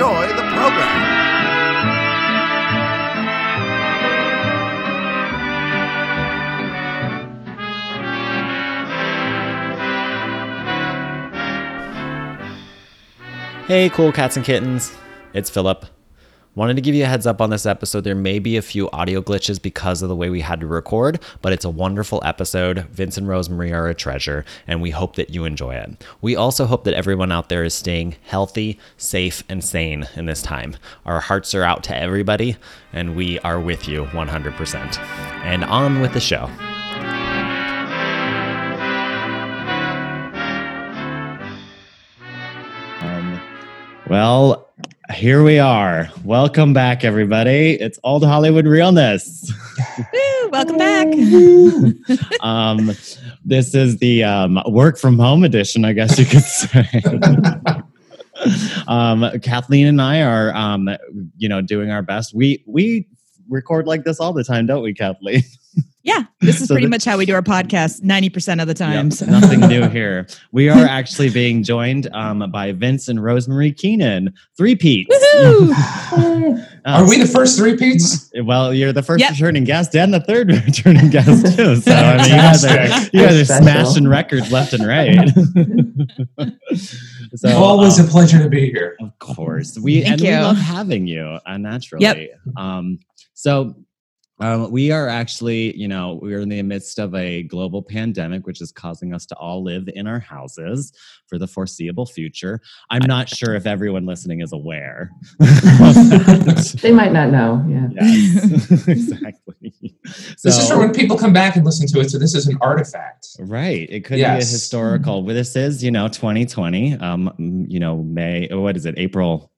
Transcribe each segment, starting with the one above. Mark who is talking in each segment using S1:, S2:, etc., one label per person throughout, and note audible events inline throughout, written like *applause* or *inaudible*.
S1: enjoy the program.
S2: Hey, cool cats and kittens. It's Philip. Wanted to give you a heads up on this episode. There may be a few audio glitches because of the way we had to record, but it's a wonderful episode. Vince and Rosemary are a treasure, and we hope that you enjoy it. We also hope that everyone out there is staying healthy, safe, and sane in this time. Our hearts are out to everybody, and we are with you 100%. And on with the show. Um, well, here we are. Welcome back, everybody. It's Old Hollywood Realness.
S3: Woo, welcome back. *laughs*
S2: um, this is the um, work from home edition, I guess you could say. *laughs* um, Kathleen and I are, um, you know, doing our best. We we record like this all the time, don't we, Kathleen?
S3: Yeah, *laughs* this is
S2: So
S3: pretty
S2: the-
S3: much how we do our podcast 90% of the time.
S2: Yep,
S3: so.
S2: Nothing new *laughs* here. We are actually being joined um, by Vince and Rosemary Keenan, three Pete's.
S3: Woohoo! *laughs*
S4: Are we the first three Pete's?
S2: Well, you're the first
S3: Yep.
S2: returning guest and the third returning guest too. So I mean, you guys are, you guys are smashing records left and right. so
S4: Always
S2: um,
S4: a pleasure to be here.
S2: of course, we
S3: Thank
S2: and we love having you uh, naturally. Um, so. Um, we are actually, you know, we're in the midst of a global pandemic, which is causing us to all live in our houses for the foreseeable future. I'm not sure if everyone listening is aware. *laughs*
S5: They might not know. Yeah. *laughs*
S2: yes, *laughs* exactly.
S4: This is for when people come back and listen to it. So this is an artifact.
S2: Right. It could be a historical. Well, this is, you know, 2020. Um, you know, May. What is it? April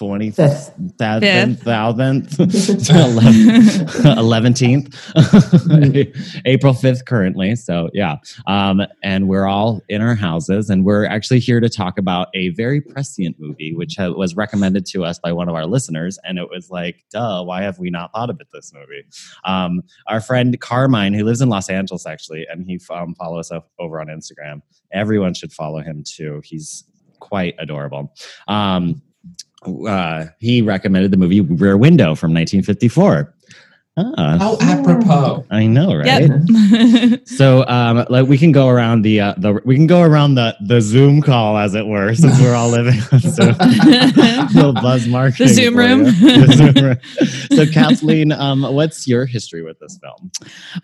S2: twenty
S5: Fifth.
S2: thousandth, *laughs* eleventh, *laughs* April fifth currently. So yeah. Um, and we're all in our houses, and we're actually here to talk about a very prescient movie, which ha- was recommended to us by one of our listeners, and it was like, duh, why have we not thought of it? This movie. Um, our friend Carmine, who lives in Los Angeles actually, and he um, follows us over on Instagram. Everyone should follow him too. He's quite adorable. Um, uh, he recommended the movie Rear Window from 1954. Ah,
S4: How apropos.
S2: I know, right?
S3: Yep. *laughs*
S2: So, um, like we can go around the uh, the we can go around the the Zoom call, as it were, since we're all living on *laughs* Zoom. *laughs* Little buzz marketing.
S3: The Zoom room.
S2: The Zoom room. So, Kathleen, um, what's your history with this film?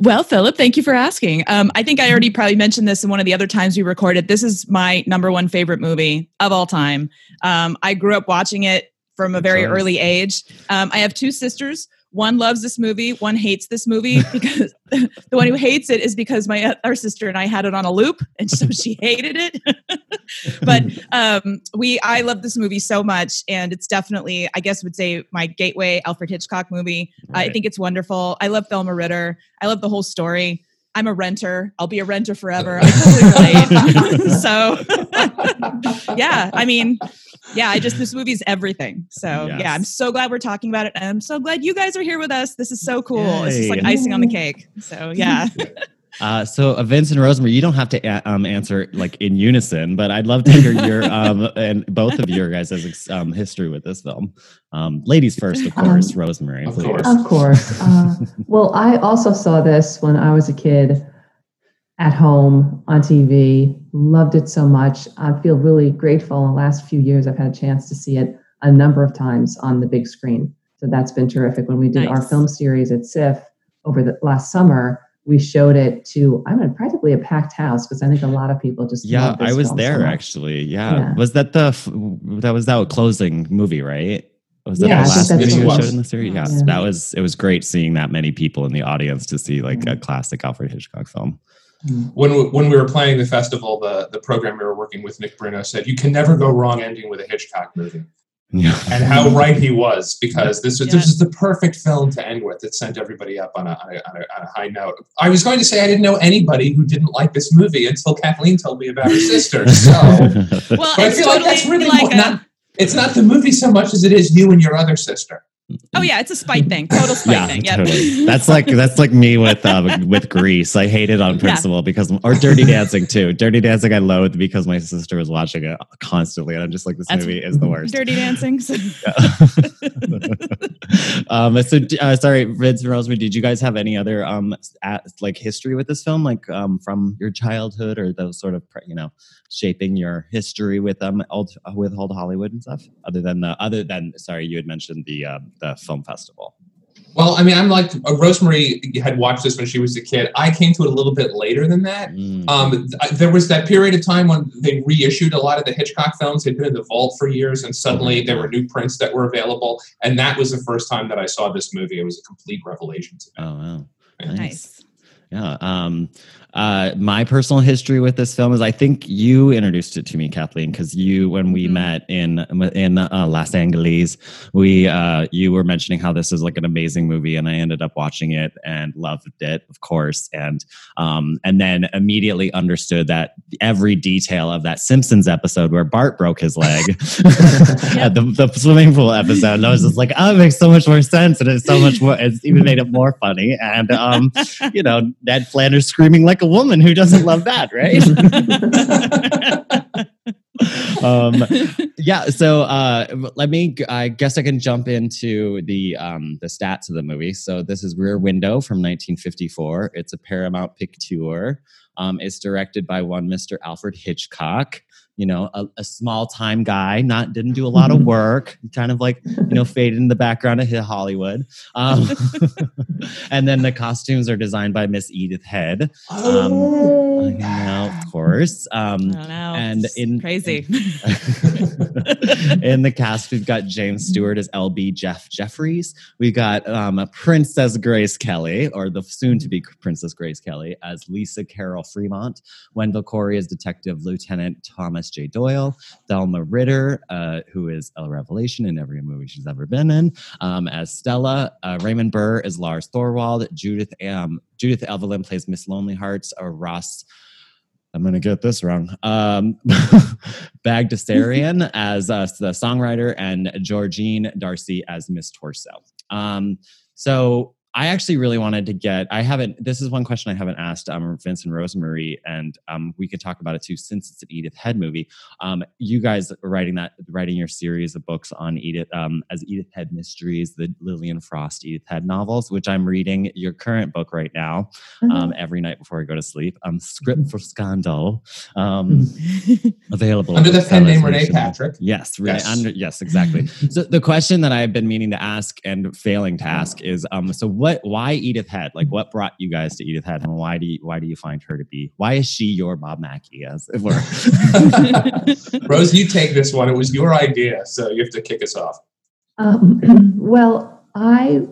S3: well, Philip, thank you for asking. Um, I think I already probably mentioned this in one of the other times we recorded. This is my number one favorite movie of all time. Um, I grew up watching it from a very early age. Um, I have two sisters. One loves this movie. One hates this movie *laughs* because *laughs* the one who hates it is because my other sister and I had it on a loop, and so she *laughs* hated it. but um, we, I love this movie so much, and it's definitely, I guess, would say my gateway Alfred Hitchcock movie. I think it's wonderful. I love Thelma Ritter. I love the whole story. I'm a renter. I'll be a renter forever. *laughs* I totally relate. *laughs* so, *laughs* yeah, I mean, yeah, I just this movie's everything. So,
S2: Yes.
S3: yeah, I'm so glad we're talking about it, and I'm so glad you guys are here with us. This is so cool. It's just like icing on the cake. So, yeah.
S2: Uh, so, uh, Vince and Rosemary, you don't have to a- um, answer like in unison, but I'd love to hear your *laughs* um, and both of your guys' um, history with this film. Um, ladies first, of course.
S5: Um,
S2: Rosemary,
S4: of
S2: please.
S4: course.
S5: Of course. Uh, well, I also saw this when I was a kid at home on TV. Loved it so much. I feel really grateful. In the last few years, I've had a chance to see it a number of times on the big screen. So that's been terrific. When we did our film series at SIF over the last summer, we showed it to I mean practically a packed house because I think a lot of people just
S2: Yeah, I was
S5: film so
S2: there actually. Yeah.
S5: Yeah.
S2: was that the that was that closing movie, right? Was that
S5: Yeah,
S2: the last movie
S4: what
S2: you
S4: it
S2: showed in the series? Yes,
S5: Yeah.
S2: that was. It was great seeing that many people in the audience to see like a classic Alfred Hitchcock film.
S5: Mm.
S4: When we, when we were playing the festival, the, the program we were working with, Nick Bruno, said, You can never go wrong ending with a Hitchcock movie.
S2: Yeah.
S4: and how right he was because this was
S3: Yeah.
S4: this is the perfect film to end with. It sent everybody up on a, on, a, on, a, on a high note. I was going to say I didn't know anybody who didn't like this movie until Kathleen told me about her sister. *laughs* So, but
S3: Well,
S4: I
S3: it's
S4: feel
S3: totally
S4: like that's really
S3: like a,
S4: not. It's not the movie so much as it is you and your other sister.
S3: Oh yeah, it's a spite thing, total spite
S2: yeah,
S3: thing. Yep.
S2: totally. That's like that's like me with uh, with Grease. I hate it on principle because or Dirty Dancing too. Dirty Dancing I loathe because my sister was watching it constantly, and I'm just like this
S3: That's-
S2: movie is the worst.
S3: Dirty Dancing. *laughs* *laughs*
S2: Um, so uh, sorry, Vince and Rosemary, did you guys have any other um at, like history with this film, like um from your childhood or those sort of you know shaping your history with um old with old Hollywood and stuff? Other than the other than sorry, you had mentioned the uh, the film festival.
S4: Well, I mean, I'm like uh, Rosemary had watched this when she was a kid. I came to it a little bit later than that.
S2: Mm.
S4: Um, th- there was that period of time when they reissued a lot of the Hitchcock films. They'd been in the vault for years, and suddenly there were new prints that were available. And that was the first time that I saw this movie. It was a complete revelation to me.
S2: Oh wow.
S3: nice.
S2: Yeah. Um, uh, my personal history with this film is I think you introduced it to me, Kathleen, because you, when we
S3: Mhm.
S2: met in in uh, Los Angeles, we uh, you were mentioning how this is like an amazing movie, and I ended up watching it and loved it, of course, and um, and then immediately understood that every detail of that Simpsons episode where Bart broke his leg *laughs* *laughs* at the, the swimming pool episode, and I was just like, oh, it makes so much more sense, and it's so much more. It's even made it more funny, and um, you know, Ned Flanders screaming like a woman. Who doesn't love that, right? *laughs* um, yeah. So uh, let me. I guess I can jump into the um, the stats of the movie. So this is Rear Window from 1954. It's a Paramount picture. Um, it's directed by one Mr. Alfred Hitchcock. You know, a, a small time guy, not didn't do a lot of work, kind of like you know *laughs* faded in the background of Hollywood. Um, *laughs* and then the costumes are designed by Miss Edith Head.
S4: Oh,
S2: know, of course. Um,
S3: I don't know.
S2: and
S3: It's
S2: in-
S3: crazy.
S2: in *laughs* *laughs* the cast, we've got James Stewart as LB Jeff Jefferies. We got um, Princess Grace Kelly, or the soon-to-be Princess Grace Kelly, as Lisa Carol Fremont. Wendell Corey as Detective Lieutenant Thomas J. Doyle. Thelma Ritter, uh, who is a revelation in every movie she's ever been in, um, as Stella. Uh, Raymond Burr is Lars Thorwald. Judith um, Judith Evelyn plays Miss Lonely Hearts. Or Ross I'm gonna get this wrong. Um, *laughs* Bagdasarian *laughs* as uh, the songwriter and Georgine Darcy as Miss Torso. Um, so I actually really wanted to get. I haven't. This is one question I haven't asked um, Vince and Rosemary, and um, we could talk about it too since it's an Edith Head movie. Um, you guys are writing that, writing your series of books on Edith um, as Edith Head mysteries, the Lillian Frost Edith Head novels, which I'm reading. Your current book right now um, every night before I go to sleep. Um, Script for Scandal, um, *laughs* available
S4: under the pen name Renee Patrick.
S2: Yes, Renee,
S4: Yes.
S2: under, yes, exactly. *laughs* so the question that I've been meaning to ask and failing to ask is, um, so what? Why Edith Head? Like, what brought you guys to Edith Head, and why do you why do you find her to be? Why is she your Bob Mackie? As it were. *laughs*
S4: Rose, you take this one. It was your idea, so you have to kick us off.
S5: Um, *clears throat* well, I,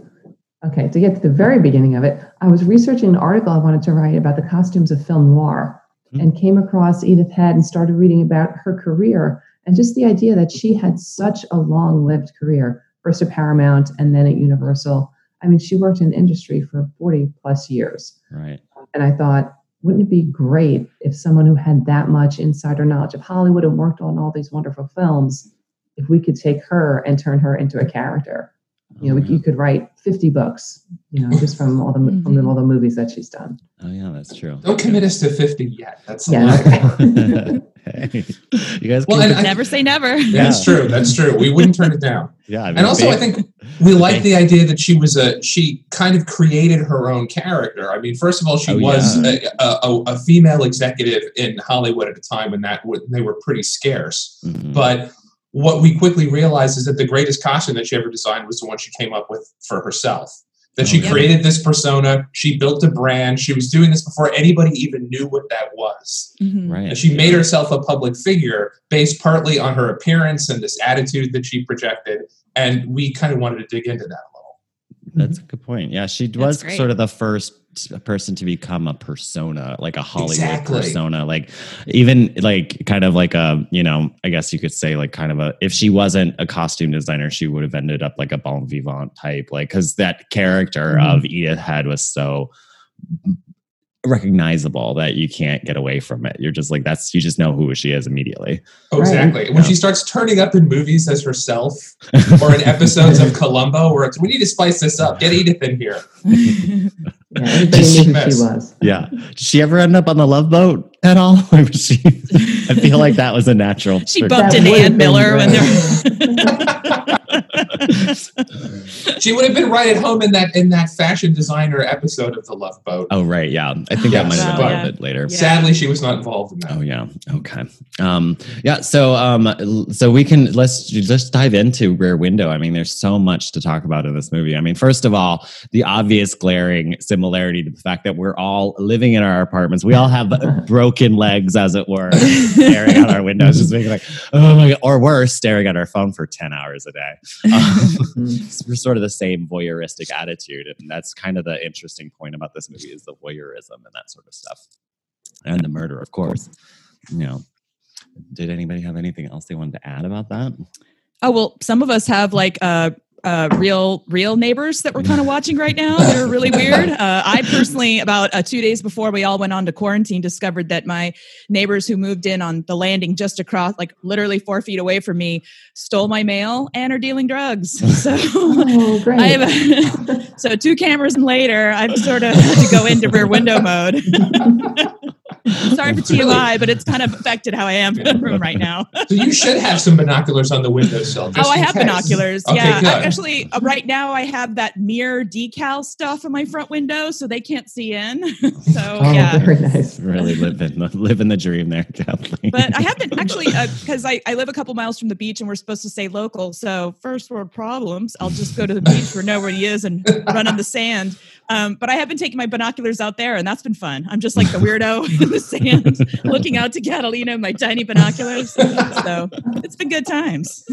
S5: okay, to get to the very beginning of it, I was researching an article I wanted to write about the costumes of film noir
S2: Hmm.
S5: and came across Edith Head and started reading about her career and just the idea that she had such a long lived career, first at Paramount and then at Universal. I mean, she worked in industry for 40 plus years.
S2: right.
S5: And I thought, wouldn't it be great if someone who had that much insider knowledge of Hollywood and worked on all these wonderful films, if we could take her and turn her into a character? You know,
S2: oh,
S5: we, you could write 50 books, you know, just from all the from
S3: Mhm.
S5: all the movies that she's done.
S2: oh yeah, that's true.
S4: Don't commit us to 50 yet. That's a
S5: Yeah.
S4: lot.
S2: hey, *laughs* *laughs* you guys.
S4: Well,
S2: keep
S4: and I-
S3: Never say never.
S4: That's true. That's true. We wouldn't turn it down. *laughs*
S2: yeah, I mean,
S4: And also, I think we like the idea that she was a she kind of created her own character. I mean, first of all, she
S2: Oh,
S4: was
S2: yeah.
S4: a, a, a female executive in Hollywood at a time when that w- they were pretty scarce.
S2: Mhm.
S4: But what we quickly realized is that the greatest costume that she ever designed was the one she came up with for herself. That she
S2: Oh, yeah.
S4: created this persona, she built a brand, she was doing this before anybody even knew what that was.
S3: Mhm.
S2: right.
S4: And she made herself a public figure based partly on her appearance and this attitude that she projected. And we kind of wanted to dig into that a little.
S2: That's a good point. Yeah, she was sort of the first person to become a persona, like a Hollywood
S4: Exactly.
S2: persona. Like even like kind of like a, you know, I guess you could say like kind of a if she wasn't a costume designer, she would have ended up like a bon vivant type. Like because that character
S5: Mhm.
S2: of Edith Head was so recognizable that you can't get away from it. You're just like that's you just know who she is immediately.
S4: Oh,
S5: Right.
S4: exactly. When she starts turning up in movies as herself *laughs* or in episodes of Columbo where it's, we need to spice this up. Get Edith in here. *laughs*
S5: Yeah, everybody
S2: Just
S5: knew who
S4: mess.
S5: she was.
S2: Yeah. Did she ever end up on the love boat at all? *laughs* She I feel like that was a natural.
S3: she bumped into Ann Miller when they're. *laughs*
S4: She would have been right at home in that in that fashion designer episode of The Love Boat.
S2: Oh right, yeah. I think that
S4: Yes.
S2: might have
S3: Wow,
S2: been a
S3: yeah.
S2: little bit later.
S3: Yeah.
S4: Sadly, she was not involved in that.
S2: Oh yeah. Okay. Um yeah, so um so we can let's just dive into Rear Window. I mean, there's so much to talk about in this movie. I mean, first of all, the obvious glaring similarity to the fact that we're all living in our apartments. We all have *laughs* broken legs, as it were, staring out our windows, just being like, oh my god, or worse, staring at our phone for 10 hours a day. Um, *laughs* we're *laughs* sort of the same voyeuristic attitude and that's kind of the interesting point about this movie is the voyeurism and that sort of stuff. And the murder of course. You know did anybody have anything else they wanted to add about that?
S3: Oh well, some of us have like uh, uh, real real neighbors that we're kind of watching right now. *laughs* They're really weird. Uh, I personally, about uh, two days before we all went on to quarantine, discovered that my neighbors who moved in on the landing just across, like literally four feet away from me, stole my mail and are dealing drugs. *laughs* So.
S5: Oh, great.
S3: I have *laughs* so two cameras later, I've sort of had to go into rear window mode. Sorry for TMI, but it's kind of affected how I am in the room right now. *laughs*
S4: So you should have some binoculars on the windowsill. just
S3: oh, I have
S4: case.
S3: binoculars.
S4: Okay,
S3: yeah,
S4: good.
S3: Actually, uh, right now I have that mirror decal stuff on my front window, so they can't see in. *laughs* so
S5: oh,
S3: yeah.
S5: very nice.
S2: really living the living the dream there kathleen
S3: But I haven't *laughs* actually because I, I live a couple miles from the beach and we're supposed to stay local. So first world problems. I'll just go to the beach where nobody is and run on the sand. Um, but I have been taking my binoculars out there and that's been fun. I'm just like the weirdo *laughs* in the sand, *laughs* looking out to Catalina with my tiny binoculars. So it's been good times.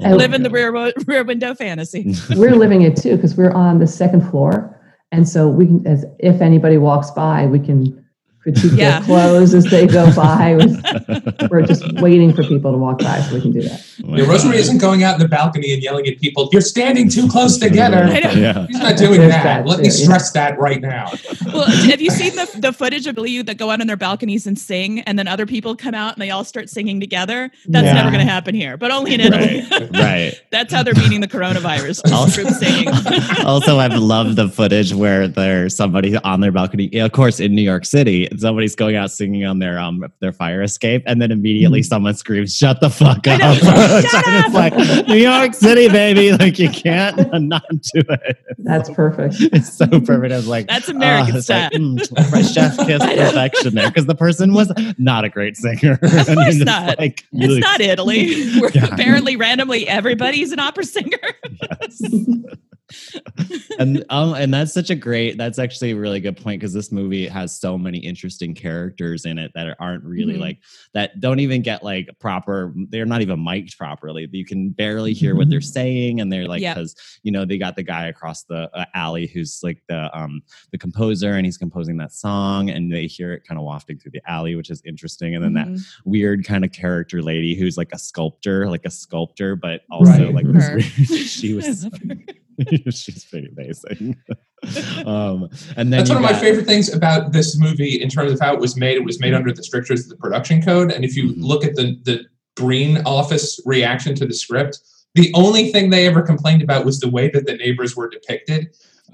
S5: And *laughs*
S3: Living the rear rear window fantasy.
S5: we're living it too because we're on the second floor, and so we can, as if anybody walks by, we can critique
S3: Yeah.
S5: their clothes as they go *laughs* by. We're just waiting for people to walk by so we can do that.
S4: Yeah, Rosemary isn't going out in the balcony and yelling at people, you're standing too close together.
S2: Yeah
S4: He's not doing
S5: There's
S4: that.
S5: that
S4: Let
S5: too,
S4: me
S5: yeah.
S4: stress that right now.
S3: Well, have you seen the, the footage of you that go out on their balconies and sing, and then other people come out and they all start singing together? That's
S5: Yeah.
S3: never going to happen here, but only in Italy.
S2: right right *laughs*
S3: That's how they're beating the coronavirus. Just
S2: Also-
S3: singing. *laughs*
S2: also i've loved the footage where there's somebody on their balcony of course in new york city somebody's going out singing on their um their fire escape and then immediately someone screams shut the fuck up *laughs*
S3: Shut
S2: it's
S3: up.
S2: like new york city baby like you can't *laughs* not do it
S5: That's perfect.
S2: it's so perfect i was like
S3: That's American
S2: oh, it's like,
S3: style.
S2: mm, my chef *laughs* kiss perfection there because the person was not a great singer
S3: Of course not.
S2: like,
S3: It's
S2: you-
S3: not Italy. Where
S2: Yeah.
S3: apparently randomly everybody's an opera singer. yes.
S2: and um and that's such a great that's actually a really good point because this movie has so many interesting characters in it that aren't really
S3: Mhm.
S2: like that don't even get like proper they're not even mic'd properly you can barely hear what they're saying and they're like because you know they got the guy across the uh, alley who's like the um the composer and he's composing that song and they hear it kind of wafting through the alley which is interesting and then that
S3: Mhm.
S2: weird kind of character lady who's like a sculptor like a sculptor but also
S5: Right.
S2: like this weird, *laughs* she was. *laughs* *laughs* she's pretty amazing. *laughs* um, and then
S4: That's
S2: you
S4: one of my favorite things about this movie in terms of how it was made. It was made under the strictures of the production code. And if you
S2: Mhm.
S4: look at the, the Breen office reaction to the script, the only thing they ever complained about was the way that the neighbors were depicted.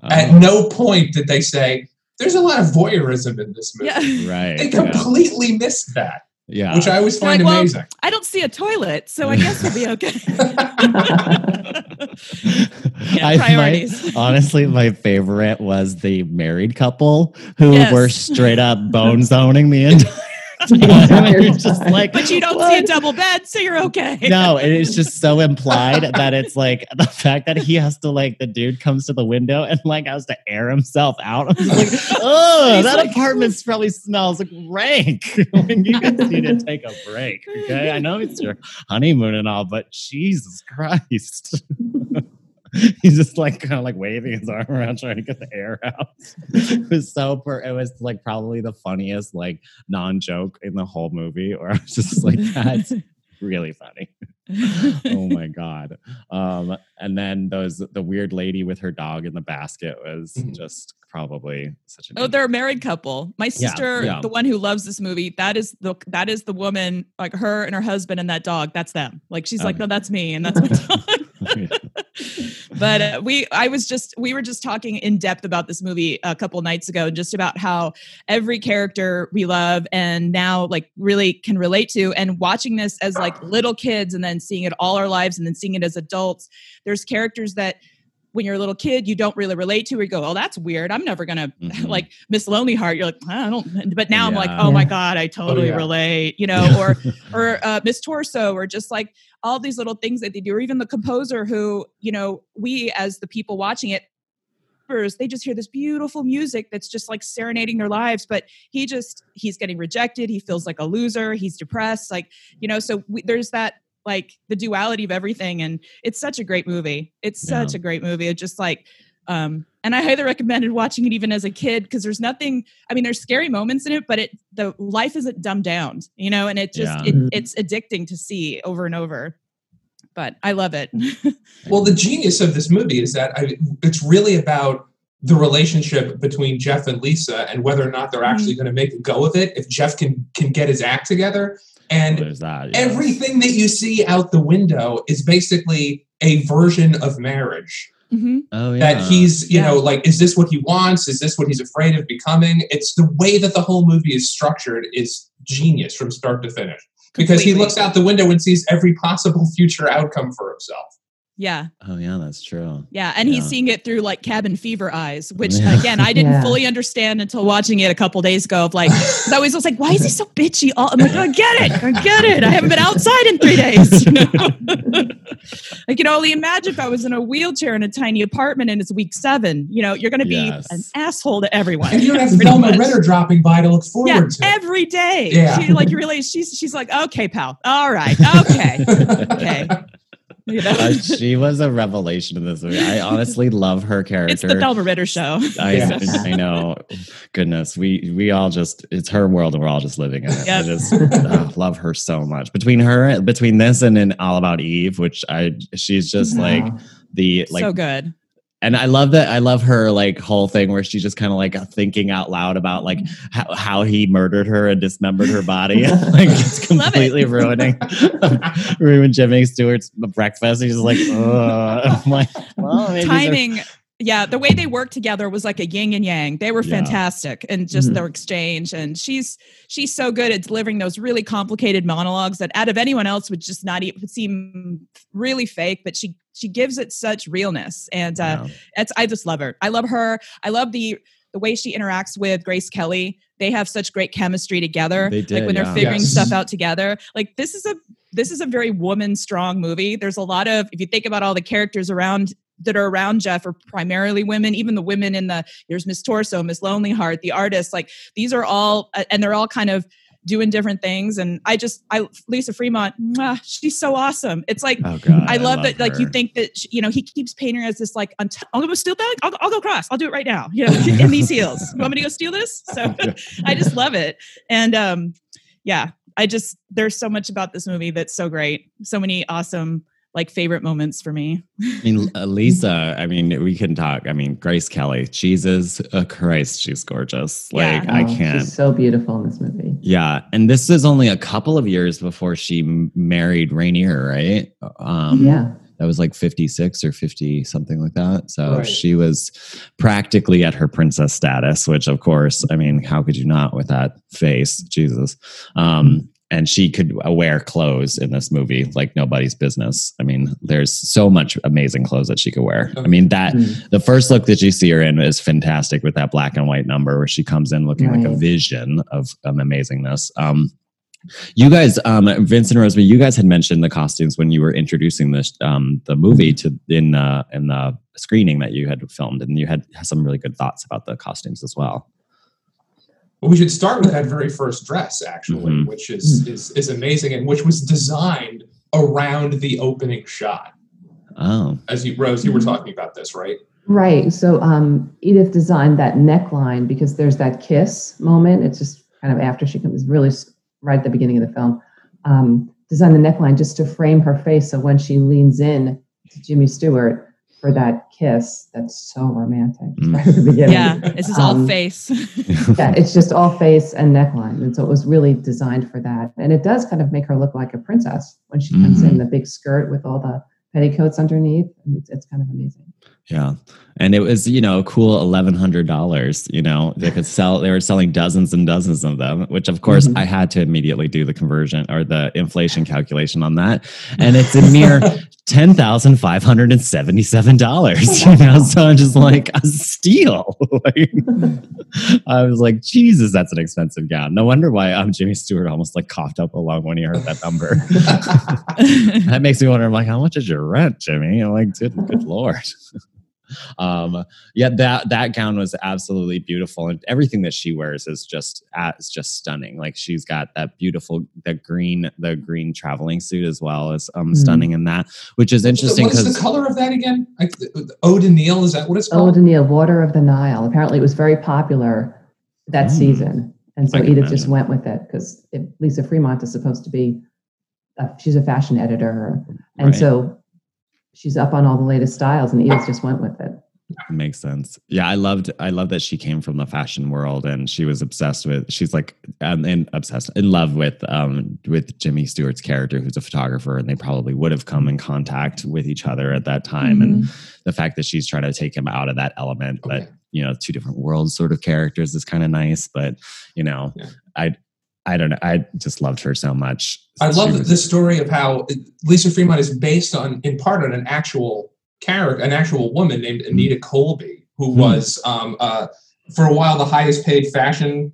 S4: At
S2: Oh,
S4: no point did they say, there's a lot of voyeurism in this movie.
S3: Yeah. *laughs*
S2: right.
S4: They
S2: yeah.
S4: completely missed that,
S2: yeah.
S4: which I always
S3: They're
S4: find
S3: like, well,
S4: amazing.
S3: I don't see a toilet, so I guess we'll be okay. Yeah,
S2: I- *laughs* my- *laughs* honestly, my favorite was the married couple who
S3: Yes.
S2: were straight up bone zoning time.
S5: Entire *laughs* *laughs*
S2: You're just like,
S3: but you don't see a double bed, so you're okay.
S2: no, it's just so implied that it's like the fact that he has to like the dude comes to the window and like has to air himself out. *laughs* I'm just like, oh, that
S3: like-
S2: apartment probably smells like rank. like, you guys need to take a break, okay? I know it's your honeymoon and all, but Jesus Christ. *laughs* He's just like kind of like waving his arm around trying to get the air out. *laughs* it was so per- it was like probably the funniest like non-joke in the whole movie. Or I was just like, that's *laughs* really funny. oh my god. Um, and then those the weird lady with her dog in the basket was
S4: Mhm.
S2: just probably such a
S3: Oh, they're a married couple. My sister,
S2: yeah.
S3: the one who loves this movie, that is the that is the woman, like her and her husband and that dog. That's them. Like she's like, no, that's me, and that's my dog. But uh, we, I was just, we were just talking in depth about this movie a couple nights ago, just about how every character we love and now like really can relate to, and watching this as like little kids and then seeing it all our lives and then seeing it as adults. There's characters that when you're a little kid you don't really relate to or you go oh that's weird i'm never gonna *laughs*
S2: Mhm.
S3: like miss lonely heart you're like i don't but now i'm like
S2: Yeah.
S3: oh my god i totally
S4: yeah.
S3: relate you know or *laughs* or uh, miss torso or just like all these little things that they do or even the composer who you know we as the people watching it they just hear this beautiful music that's just like serenading their lives but he just he's getting rejected he feels like a loser he's depressed like you know so we, there's that like the duality of everything and it's such a great movie it's such
S2: Yeah.
S3: a great movie it just like um and i highly recommended watching it even as a kid because there's nothing i mean there's scary moments in it but it the life isn't dumbed down you know and it just
S2: Yeah.
S3: it,
S5: Mhm.
S3: it's addicting to see over and over but i love it *laughs*
S4: Well, the genius of this movie is that I, it's really about the relationship between Jeff and Lisa and whether or not they're actually going to make a go of it. If Jeff can can get his act together, and
S2: there's that. yeah.
S4: everything that you see out the window is basically a version of marriage.
S3: Hmm
S2: oh, yeah.
S4: That he's, you
S3: Yeah.
S4: know, like, is this what he wants? Is this what he's afraid of becoming? It's the way that the whole movie is structured is genius from start to finish. Because he looks out the window and sees every possible future outcome for himself.
S3: yeah
S2: Oh yeah, that's true.
S3: Yeah, and he's seeing it through like cabin fever eyes, which
S2: Yeah.
S3: again I didn't
S5: Yeah.
S3: fully understand until watching it a couple days ago. Of like, *laughs* 'cause I always was like, why is he so bitchy? All I'm like, I get it, I get it. I haven't been outside in three days. *laughs* You know? *laughs* I can only imagine if I was in a wheelchair in a tiny apartment and it's week seven. You know, you're going to be
S2: Yes.
S3: an asshole to everyone.
S4: And you don't have *laughs*
S3: pretty
S4: Thelma
S3: much.
S4: Ritter dropping by to look forward
S3: Yeah,
S4: to.
S3: every day.
S4: Yeah.
S3: She like you realize she's she's like, okay, pal. All right, okay, *laughs* okay. *laughs* You know?
S2: Uh, she was a revelation in this movie. I honestly love her character.
S3: it's the Thelma Ritter show.
S2: I,
S4: Yes.
S2: I know. Goodness, we we all just it's her world and we're all just living in it. I just oh, love her so much. Between her, between this and in All About Eve, which I she's just like the like
S3: so good.
S2: And I love that I love her like whole thing where she's just kind of like thinking out loud about like how, how he murdered her and dismembered her body. *laughs* like it's *laughs*
S3: Love it.
S2: completely ruining *laughs* ruining Jimmy Stewart's breakfast. He's just like, like, well,
S3: timing yeah the way they worked together was like a yin and yang they were
S2: Yeah.
S3: fantastic and just
S5: Mhm.
S3: their exchange and she's she's so good at delivering those really complicated monologues that out of anyone else would just not even seem really fake but she she gives it such realness and uh
S2: Yeah.
S3: it's i just love her. I love her. I love the the way she interacts with grace kelly. They have such great chemistry together
S2: They
S3: like
S2: did,
S3: when they're figuring
S4: Yes.
S3: stuff out together. Like this is a this is a very woman strong movie. There's a lot of if you think about all the characters around that are around jeff are primarily women. Even the women in the there's miss torso miss lonely heart the artist like these are all and they're all kind of doing different things and i just i lisa fremont mwah, she's so awesome it's like
S2: Oh god,
S3: I love, that. Like you think that sh- you know he keeps painting her as this like unt- I'll go steal that. I'll, I'll go across. I'll do it right now. You know, *laughs* in these heels. You want me to go steal this? So *laughs* I just love it. And um, yeah, I just there's so much about this movie that's so great. So many awesome like favorite moments for me.
S2: I mean, *laughs* Lisa. I mean, we can talk. I mean, Grace Kelly. Jesus uh, Christ, she's gorgeous. Like
S3: Yeah.
S2: I
S5: Oh,
S2: can't.
S5: She's so beautiful in this movie.
S2: Yeah, and this is only a couple of years before she married Rainier, right? Um,
S5: yeah.
S2: that was like 56 or 50 something like that so
S4: Right.
S2: she was practically at her princess status which of course i mean how could you not with that face jesus um and she could wear clothes in this movie like nobody's business i mean there's so much amazing clothes that she could wear i mean that
S5: Mm.
S2: the first look that you see her in is fantastic with that black and white number where she comes in looking like a vision of um, amazingness. Um, you guys, um, Vince and Rosemary, you guys had mentioned the costumes when you were introducing this um, the movie to in uh, in the screening that you had filmed, and you had some really good thoughts about the costumes as well.
S4: Well, we should start with that very first dress, actually,
S2: Mhm.
S4: which is, is is amazing and which was designed around the opening shot.
S2: Oh,
S4: As you, Rose, you were
S5: Mhm.
S4: talking about this, right?
S5: Right. So um, Edith designed that neckline because there's that kiss moment. It's just kind of after she comes, really right at the beginning of the film. Um, designed the neckline just to frame her face. So when she leans in to Jimmy Stewart for that kiss, that's so romantic.
S2: Mm.
S5: Right at the beginning.
S3: Yeah, this is all
S5: Um,
S3: face. *laughs*
S5: yeah, it's just all face and neckline. And so it was really designed for that. And it does kind of make her look like a princess when she comes
S2: Mhm.
S5: in the big skirt with all the petticoats underneath. I mean, it's, it's kind of amazing.
S2: Yeah. And it was, you know, a cool eleven hundred dollars. You know, they could sell. They were selling dozens and dozens of them. Which, of course,
S5: Mhm.
S2: I had to immediately do the conversion or the inflation calculation on that, *laughs* and it's a mere ten thousand five hundred and seventy-seven dollars. You know, so I'm just like a steal. *laughs* like, I was like, Jesus, that's an expensive gown. No wonder why um, Jimmy Stewart almost like coughed up along when he heard that number. *laughs* that makes me wonder. I'm like, how much is your rent, Jimmy? I'm like, good, good lord. Um, yeah, that that gown was absolutely beautiful, and everything that she wears is just uh, is just stunning. Like she's got that beautiful, the green, the green traveling suit as well as um,
S5: Mm.
S2: stunning in that, which is interesting
S4: What's the color of that again? Like, the- Eau de Nil, is that what it's called?
S5: the Nile, Water of the Nile. Apparently, it was very popular that
S2: Mm.
S5: season, and so
S2: I can
S5: Edith just went with it because Lisa Fremont is supposed to be. A, she's a fashion editor, and
S2: Right.
S5: so she's up on all the latest styles, and Edith just went with it.
S2: Makes sense. Yeah, I loved I love that she came from the fashion world and she was obsessed with she's like um, and obsessed in love with um with Jimmy Stewart's character who's a photographer and they probably would have come in contact with each other at that time and the fact that she's trying to take him out of that element but
S4: Okay.
S2: you know two different worlds sort of characters is kind of nice but you know
S4: Yeah.
S2: I I don't know I just loved her so much.
S4: I love
S2: was-
S4: the story of how Lisa Fremont is based on, in part, on an actual character, an actual woman named Anita Colby, who
S2: Hmm.
S4: was, um, uh, for a while, the highest paid fashion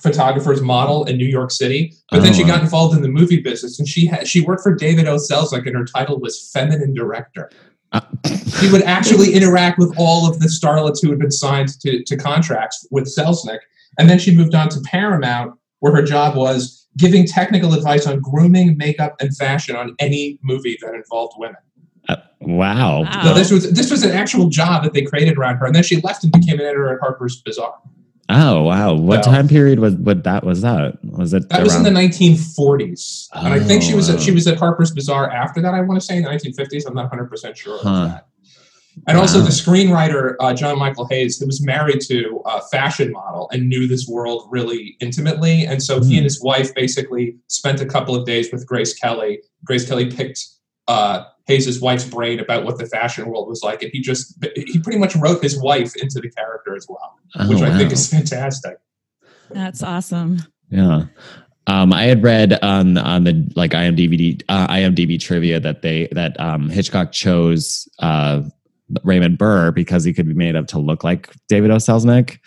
S4: photographer's model in New York City. But then
S2: Oh,
S4: she
S2: wow.
S4: got involved in the movie business, and she had she worked for David O. Selznick, and her title was feminine director.
S2: Uh, *laughs*
S4: She would actually interact with all of the starlets who had been signed to, to contracts with Selznick. And then she moved on to Paramount, where her job was giving technical advice on grooming, makeup, and fashion on any movie that involved women.
S2: uh, wow.
S3: Wow.
S4: So this was this was an actual job that they created around her. And then she left and became an editor at Harper's Bazaar.
S2: Oh wow. What
S4: So-
S2: time period was what that was that? Was it
S4: That was in the
S2: around-
S4: 1940s, and I think she was
S2: Oh,
S4: she was at Harper's Bazaar after that. I want to say in the 1950s. I'm not 100 percent sure
S2: Huh.
S4: Of that. And also the screenwriter uh, John Michael Hayes, who was married to a fashion model and knew this world really intimately, and so he
S2: Hmm.
S4: and his wife basically spent a couple of days with Grace Kelly. Grace Kelly picked uh, Hayes' wife's brain about what the fashion world was like, and he just he pretty much wrote his wife into the character as well,
S2: Oh,
S4: which I think is fantastic.
S3: That's awesome.
S2: Yeah. Um, I had read on on the like IMDb uh, IMDb trivia that they that um, Hitchcock chose uh, Raymond Burr because he could be made up to look like David O. Selznick.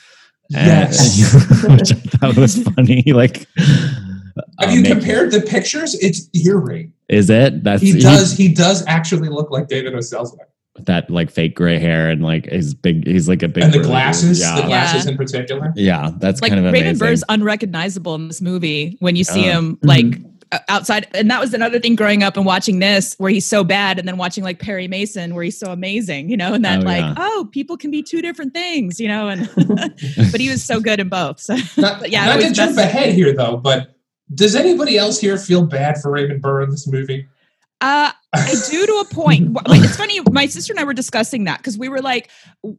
S2: And-
S5: Yes. *laughs*
S2: which I thought was *laughs* funny. Like,
S4: Have
S2: um,
S4: you
S2: make-
S4: compared the pictures? It's eerie.
S2: Is it? That's
S4: He does. He does actually look like David O. Selznick,
S2: that like fake gray hair and like his big. He's like a big
S4: and the
S2: burly
S4: glasses,
S2: Yeah,
S4: the glasses
S3: Yeah.
S4: in particular.
S2: yeah, that's
S3: Like
S2: kind of
S3: Raymond
S2: amazing.
S3: Burr's unrecognizable in this movie when you see him like o- outside. And that was another thing growing up and watching this where he's so bad, and then watching like Perry Mason where he's so amazing, you know, and that
S2: Oh,
S3: like
S2: yeah.
S3: oh people can be two different things, you know, and *laughs* *laughs* but he was so good in both. So
S4: Not, *laughs*
S3: But yeah
S4: not to jump
S3: messes-
S4: ahead here though, but does anybody else here feel bad for Raymond Burr in this movie?
S3: Uh, I do to a point. Like, it's funny. My sister and I were discussing that because we were like,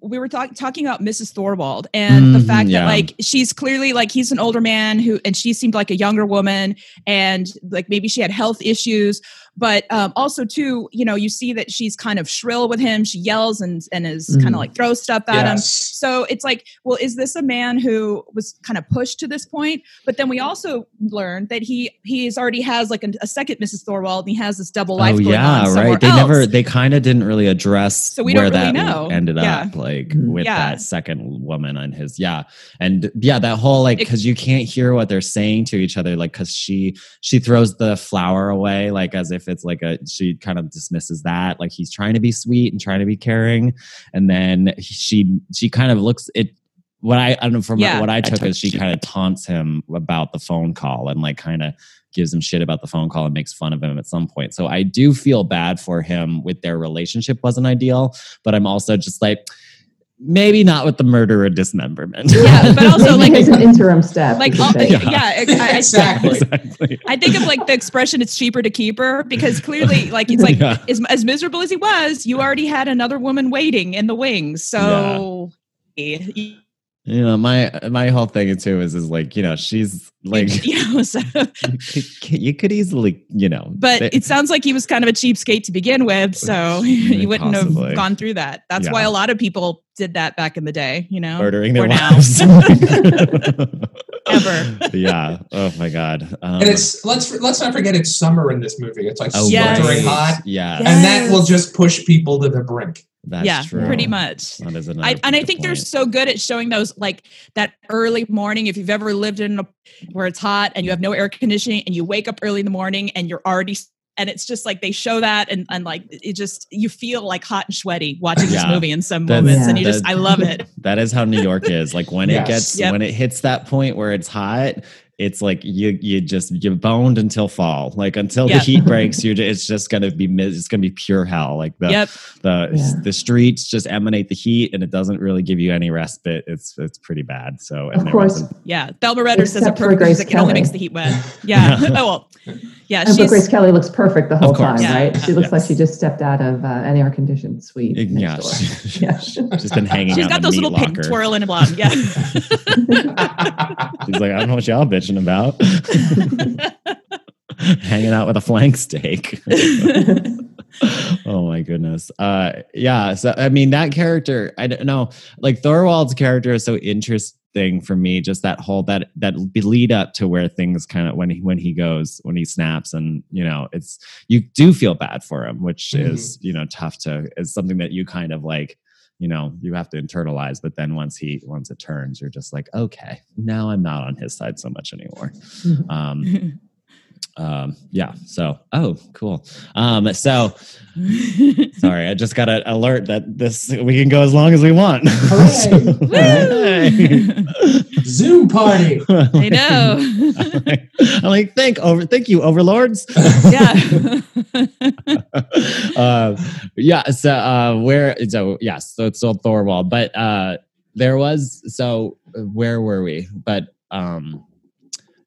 S3: we were talk- talking about Mrs. Thorwald and the
S2: Mhm,
S3: fact
S2: yeah.
S3: that like she's clearly like he's an older man who, and she seemed like a younger woman, and like maybe she had health issues, but um, also too, you know, you see that she's kind of shrill with him. She yells and and is kind
S5: Mhm.
S3: of like throws stuff at him. So it's like, well, is this a man who was kind of pushed to this point? But then we also learned that he he's already has like a, a second Mrs. Thorwald, and he has this double life
S2: Oh
S3: going
S2: yeah,
S3: on
S2: right. They
S3: else.
S2: never, they kind of didn't really address
S3: So we
S2: where
S3: really
S2: that
S3: know.
S2: ended
S3: Yeah.
S2: up, like
S5: Mhm.
S2: with
S3: Yeah.
S2: that second woman on his, yeah, and yeah, that whole like because you can't hear what they're saying to each other, like because she she throws the flower away, like as if it's like a she kind of dismisses that, like he's trying to be sweet and trying to be caring, and then she she kind of looks it what I, I don't know from
S3: Yeah,
S2: what I
S3: I
S2: took
S3: took
S2: is she kind of taunts him about the phone call and like kind of gives him shit about the phone call and makes fun of him at some point. So I do feel bad for him with their relationship wasn't ideal, but I'm also just like maybe not with the murder or dismemberment.
S3: Yeah, but *laughs* also like
S5: it's an interim step.
S3: like
S5: we
S3: uh,
S5: could
S3: yeah. I, *laughs* I,
S4: exactly.
S2: exactly.
S3: I think of like the expression "it's cheaper to keep her" because clearly, like it's like *laughs*
S2: Yeah.
S3: as, as miserable as he was, you already had another woman waiting in the wings. So, you
S2: You know, my my whole thing too is is like, you know, she's like *laughs* you
S3: know, so, *laughs*
S2: you could, easily, you know,
S3: but
S2: they-
S3: it sounds like he was kind of a cheapskate to begin with, so *laughs* you wouldn't
S2: Possibly.
S3: have gone through that. That's why a lot of people did that back in the day. You know,
S2: murdering their wives.
S3: Ever.
S2: yeah. Oh my god. Um,
S4: And it's let's let's not forget it's summer in this movie. It's like
S2: oh,
S3: Yes.
S4: sweltering
S2: right.
S4: hot,
S2: Yeah,
S3: Yes.
S4: and that will just push people to the brink.
S2: That's
S3: yeah,
S2: true.
S3: pretty much.
S2: That is
S3: I, and I
S2: good
S3: think they're so good at showing those like that early morning. If you've ever lived in a where it's hot and you have no air conditioning and you wake up early in the morning and you're already and it's just like they show that and, and like it just you feel like hot and sweaty watching this movie in some
S2: That's-
S3: moments and you just I love it. *laughs*
S2: That is how New York is. Like when it gets
S3: Yep.
S2: when it hits that point where it's hot, it's like you you just you're boned until fall. Like until
S3: Yep.
S2: the heat breaks, *laughs* you it's just gonna be it's gonna be pure hell. Like the
S3: Yep.
S2: the
S5: Yeah.
S2: the streets just emanate the heat and it doesn't really give you any respite. It's it's pretty bad. So and
S5: Of course.
S2: wasn't-
S3: Yeah. Thelma Ritter says it
S5: Except for
S3: perfectly. She's
S5: Grace
S3: it only makes the heat wet. *laughs* Yeah. *laughs* oh well. Yeah,
S5: And but
S3: she's
S5: Grace Kelly looks perfect the whole
S2: course.
S5: time,
S3: Yeah.
S5: right? She looks like she just stepped out of uh, an air conditioned suite. next
S2: yeah,
S5: door.
S2: she-
S5: Yeah.
S2: she's been hanging
S3: she's
S2: out
S3: got those
S2: a meat
S3: little pink
S2: twirl in
S3: twirling blonde. Yeah.
S2: She's like, I don't know what y'all bitching about. *laughs* Hanging out with a flank steak. *laughs* oh my goodness. Uh yeah, so I mean that character, I don't know, like Thorwald's character is so interesting for me, just that whole that that lead up to where things kind of when he when he goes, when he snaps and you know, it's you do feel bad for him, which
S4: Mhm.
S2: is, you know, tough to is something that you kind of like you know you have to internalize but then once he once it turns you're just like okay now i'm not on his side so much anymore. *laughs* Um *laughs* um yeah so oh cool um so *laughs* sorry i just got an alert that this we can go as long as we want
S4: Hooray! *laughs*
S2: Hey.
S4: Zoom party. *laughs*
S3: I know.
S2: i'm like thank over thank you overlords
S3: yeah.
S2: uh, yeah. So uh, where? So yes. So it's still Thorwald, but uh, there was. So where were we? But um,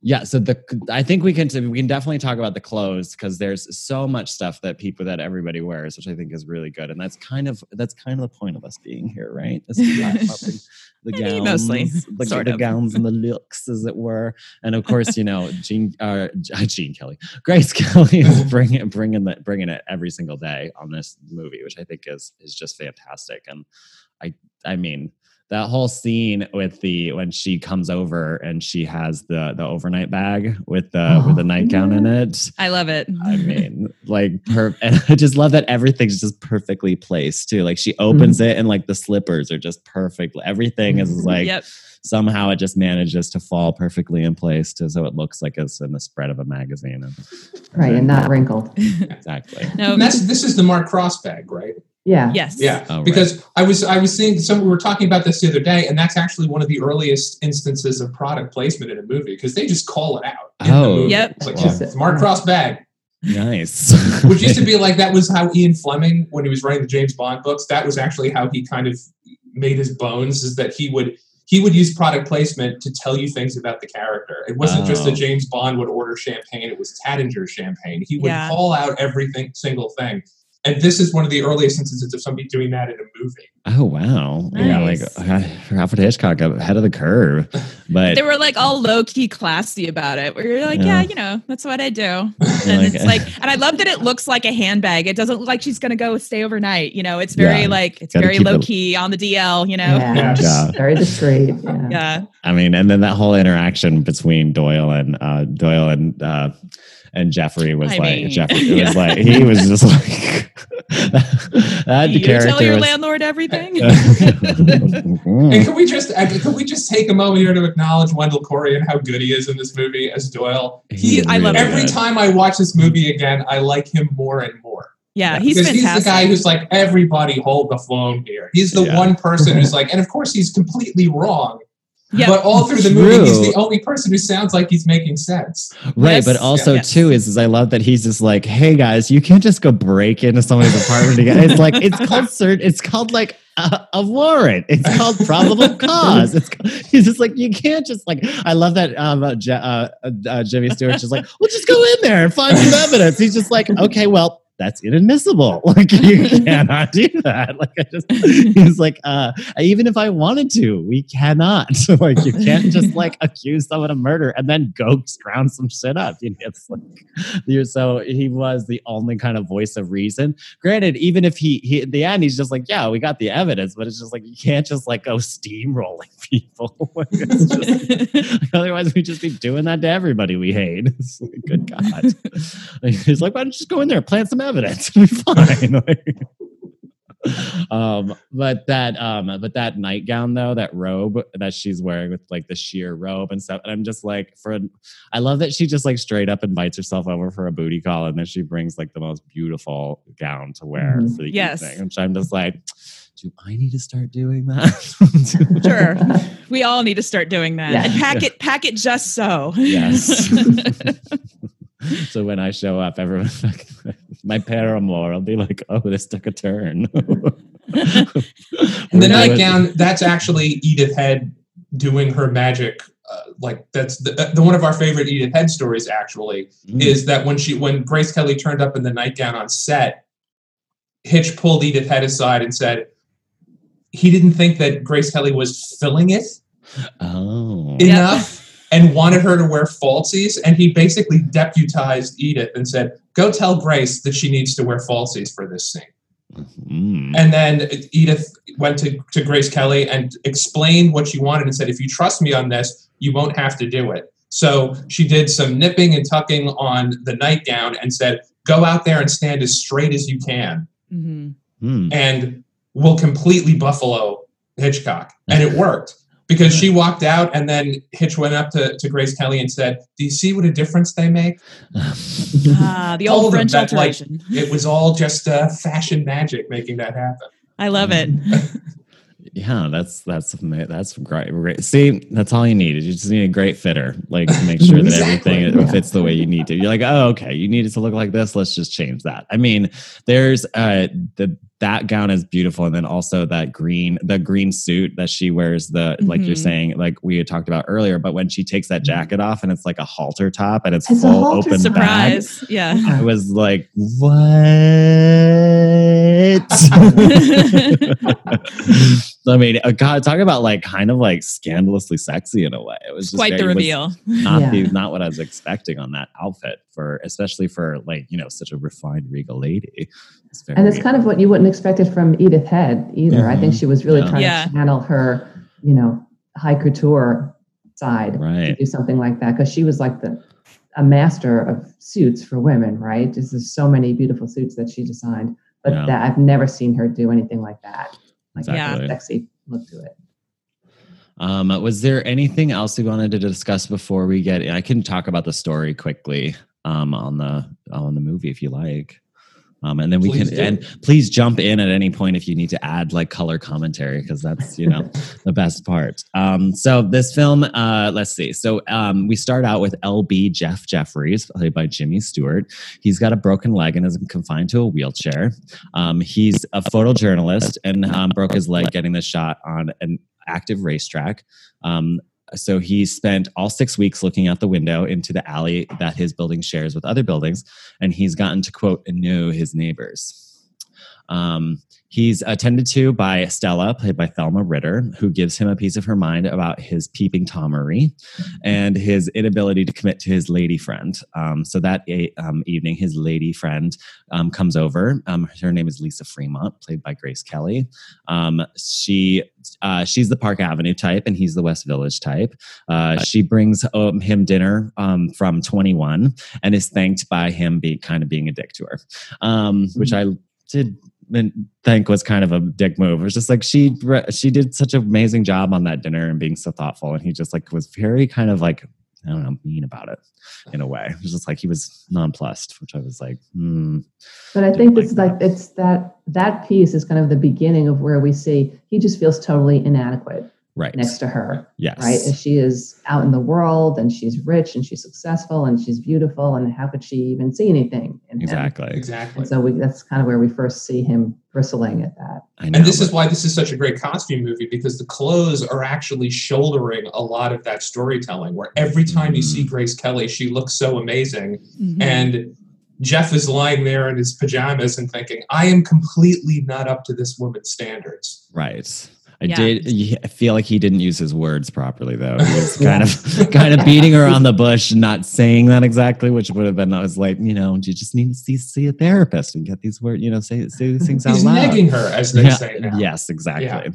S2: yeah. So the I think we can we can definitely talk about the clothes because there's so much stuff that people that everybody wears, which I think is really good, and that's kind of that's kind of the point of us being here, right? Is the, *laughs* the
S3: I mean,
S2: gowns,
S3: mostly,
S2: the,
S3: sort
S2: the
S3: of.
S2: gowns and the *laughs* looks, as it were, and of course, you know, Gene, uh, Gene *laughs* Kelly, Grace Kelly is bringing bringing the, bringing it every single day on this movie, which I think is is just fantastic. And I I mean that whole scene with the when she comes over and she has the the overnight bag with the oh, with the
S5: Oh,
S2: nightgown in it.
S3: I love it.
S2: I mean, like, per- *laughs* and I just love that everything's just perfectly placed too. Like, she opens mm-hmm. it and like the slippers are just perfect. Everything is mm-hmm. like
S3: yep.
S2: somehow it just manages to fall perfectly in place to so it looks like it's in the spread of a magazine. And,
S5: right, and not wrinkled.
S2: exactly. *laughs*
S3: No.
S4: And that's this is the Mark Cross bag, right?
S5: Yeah.
S3: Yes.
S4: Yeah,
S2: Oh, right.
S4: because I was I was seeing some we were talking about this the other day, and that's actually one of the earliest instances of product placement in a movie because they just call it out. in the
S2: Oh,
S4: movie.
S3: Yep.
S4: It's like,
S2: Wow.
S4: it's Mark Cross bag,
S2: Nice. *laughs*
S4: which used to be *laughs* like that was how Ian Fleming, when he was writing the James Bond books, that was actually how he kind of made his bones. Is that he would he would use product placement to tell you things about the character. It wasn't just
S2: Oh.
S4: that James Bond would order champagne; it was Taittinger champagne. He would
S3: Yeah.
S4: call out everything single thing. And this is one of the earliest instances of somebody doing that in a movie.
S2: oh wow. Yeah, like
S3: Nice.
S2: uh, Alfred Hitchcock ahead of the curve. *laughs* But
S3: They were like all low key classy about it. Where you're like,
S2: Yeah.
S3: yeah, you know, that's what I do. *laughs* And
S2: like-
S3: it's like, and I love that it looks like a handbag. It doesn't look like she's gonna go stay overnight. You know, it's very
S2: Yeah.
S3: like it's
S2: Gotta
S3: very low
S2: it-
S3: key on the DL. You know,
S5: Yeah.
S2: Yeah.
S5: Very discreet. Yeah.
S3: yeah.
S2: I mean, and then that whole interaction between Doyle and uh, Doyle and uh, and Jeffrey was
S3: I
S2: like
S3: mean,
S2: Jeffrey. It
S3: yeah. *laughs*
S2: was like he was just like *laughs* that
S3: you
S2: character
S3: tell your
S2: was.
S3: landlord everything. *laughs*
S4: And can we just can we just take a moment here to acknowledge Wendell Corey and how good he is in this movie as Doyle? He,
S2: He's
S3: I love
S4: every
S2: good.
S4: time I watch this movie again, I like him more and more.
S3: Yeah, he's
S4: because
S3: fantastic.
S4: he's the guy who's like, everybody hold the phone here. He's the
S2: Yeah.
S4: one person who's like, and of course he's completely wrong.
S3: Yeah,
S4: But all through the movie, he's the only person who sounds like he's making sense.
S2: Right,
S3: Yes.
S2: but also
S3: Yes.
S2: too is, is I love that he's just like, hey guys, you can't just go break into somebody's apartment again. It's like it's called cert. It's called like a, a warrant. It's called probable *laughs* cause. It's ca- he's just like you can't just like. I love that um, uh, Je- uh, uh, Jimmy Stewart's just like, well, just go in there and find some evidence. He's just like, okay, well. That's inadmissible. *laughs* Like you *laughs* cannot do that. Like I just, he's like, uh, even if I wanted to, we cannot. *laughs* like you can't just like accuse someone of murder and then go scrounge some shit up. You know, it's like you're so he was the only kind of voice of reason. Granted, even if he he at the end he's just like, yeah, we got the evidence, but it's just like you can't just like go steamrolling people. Like, just- otherwise, we just be doing that to everybody we hate. It's like, good God. Like, he's like, why don't you just go in there, plant some evidence, *laughs* it'll be fine. Like, *laughs* um but that um but that nightgown though that robe that she's wearing with like the sheer robe and stuff and i'm just like for i love that she just like straight up invites herself over for a booty call and then she brings like the most beautiful gown to wear
S5: Mhm.
S2: for the
S3: Yes.
S2: evening which i'm just like do i need to start doing that *laughs*
S3: Sure. we all need to start doing that
S5: Yeah.
S3: and pack it pack it just so.
S2: Yes. So when I show up, everyone's *laughs* like, my paramour, I'll be like, oh, this took a turn. *laughs*
S4: And the nightgown, that's actually Edith Head doing her magic. Uh, like that's the, the one of our favorite Edith Head stories. Actually,
S2: Mm.
S4: is that when she when Grace Kelly turned up in the nightgown on set, Hitch pulled Edith Head aside and said he didn't think that Grace Kelly was filling it
S2: Oh.
S3: Yeah.
S4: Enough and wanted her to wear falsies. And he basically deputized Edith and said, "Go tell Grace that she needs to wear falsies for this scene."
S2: Mm.
S4: And then Edith went to, to Grace Kelly and explained what she wanted and said, if you trust me on this, you won't have to do it. So she did some nipping and tucking on the nightgown and said, go out there and stand as straight as you can
S3: Mhm.
S2: Mm.
S4: and we'll completely buffalo Hitchcock. And it *laughs* worked because she walked out and then Hitch went up to, to Grace Kelly and said, do you see what a difference they make? *laughs*
S3: Ah, the old French
S4: that, like. It was all just uh, fashion magic making that happen.
S3: I love it. *laughs*
S2: Yeah, that's that's that's great. great. See, that's all you need. is You just need a great fitter, like to make sure that
S4: Exactly,
S2: everything
S5: yeah.
S2: fits the way you need to. You're like, oh, okay, you need it to look like this. Let's just change that. I mean, there's uh the that gown is beautiful, and then also that green the green suit that she wears. The like you're
S3: Mhm.
S2: saying, like we had talked about earlier. But when she takes that jacket off and it's like a halter top and it's,
S5: It's a
S2: full
S5: halter
S2: open bag,
S3: Surprise. Yeah.
S2: I was like, what? *laughs* *laughs* I mean, uh, God, talk about like kind of like scandalously sexy in a way. It was just
S3: Quite the
S2: very- it
S3: reveal.
S2: was *laughs* Not the, not what I was expecting on that outfit for, especially for like you know such a refined regal lady. It's very,
S5: And it's kind of what you wouldn't expect it from Edith Head either. I think
S2: Mhm.
S5: she was really
S2: Yeah.
S5: trying
S3: Yeah.
S5: to channel her, you know, high couture side to do something like that because she was like the a master of suits for women, right? Just there's so many beautiful suits that she designed, but
S2: Yeah.
S5: that I've never seen her do anything like that. Like
S2: Exactly.
S5: a sexy look to it.
S2: Um, was there anything else we wanted to discuss before we get? In? I can talk about the story quickly um, on the on the movie if you like. Um, and then we
S4: Please
S2: can
S4: do.
S2: and please jump in at any point if you need to add like color commentary because that's you know *laughs* the best part. Um, so this film, uh, let's see. So um, we start out with LB Jeff Jefferies, played by Jimmy Stewart. He's got a broken leg and is confined to a wheelchair. Um, he's a photojournalist and um, broke his leg getting the shot on an active racetrack. Um, so he spent all six weeks looking out the window into the alley that his building shares with other buildings, and he's gotten to quote know his neighbors. Um, he's attended to by Stella, played by Thelma Ritter, who gives him a piece of her mind about his peeping Tomery and his inability to commit to his lady friend. Um, so that um, evening, his lady friend um, comes over. Um, her name is Lisa Fremont, played by Grace Kelly. Um, she uh, she's the Park Avenue type, and he's the West Village type. Uh, she brings um, him dinner um, from 21 and is thanked by him be kind of being a dick to her, um, which I did think was kind of a dick move. It was just like she she did such an amazing job on that dinner and being so thoughtful, and he just like was very kind of like I don't know, mean about it in a way. It was just like he was nonplussed, which I was like, hmm.
S5: But I think it's like it's that that piece is kind of the beginning of where we see he just feels totally inadequate
S2: right
S5: next to her.
S2: Yes.
S5: Right. And she is out in the world and she's rich and she's successful and she's beautiful. And how could she even see anything in him?
S2: Exactly.
S4: Exactly.
S5: And so we, that's kind of where we first see him bristling at that.
S2: I know,
S4: And this is why this is such a great costume movie because the clothes are actually shouldering a lot of that storytelling. Where every time you
S2: Mhm.
S4: see Grace Kelly, she looks so amazing,
S3: Mhm.
S4: and Jeff is lying there in his pajamas and thinking, "I am completely not up to this woman's standards."
S2: Right. I
S3: Yeah.
S2: did. I feel like he didn't use his words properly, though. He was *laughs* kind of, kind of beating around the *laughs* bush, not saying that exactly, which would have been. I was like, you know, you just need to see, see a therapist and get these words, you know, say say these things out
S4: He's
S2: loud.
S4: negging her, as they
S2: Yeah,
S4: say now.
S2: Yes, exactly.
S4: Yeah.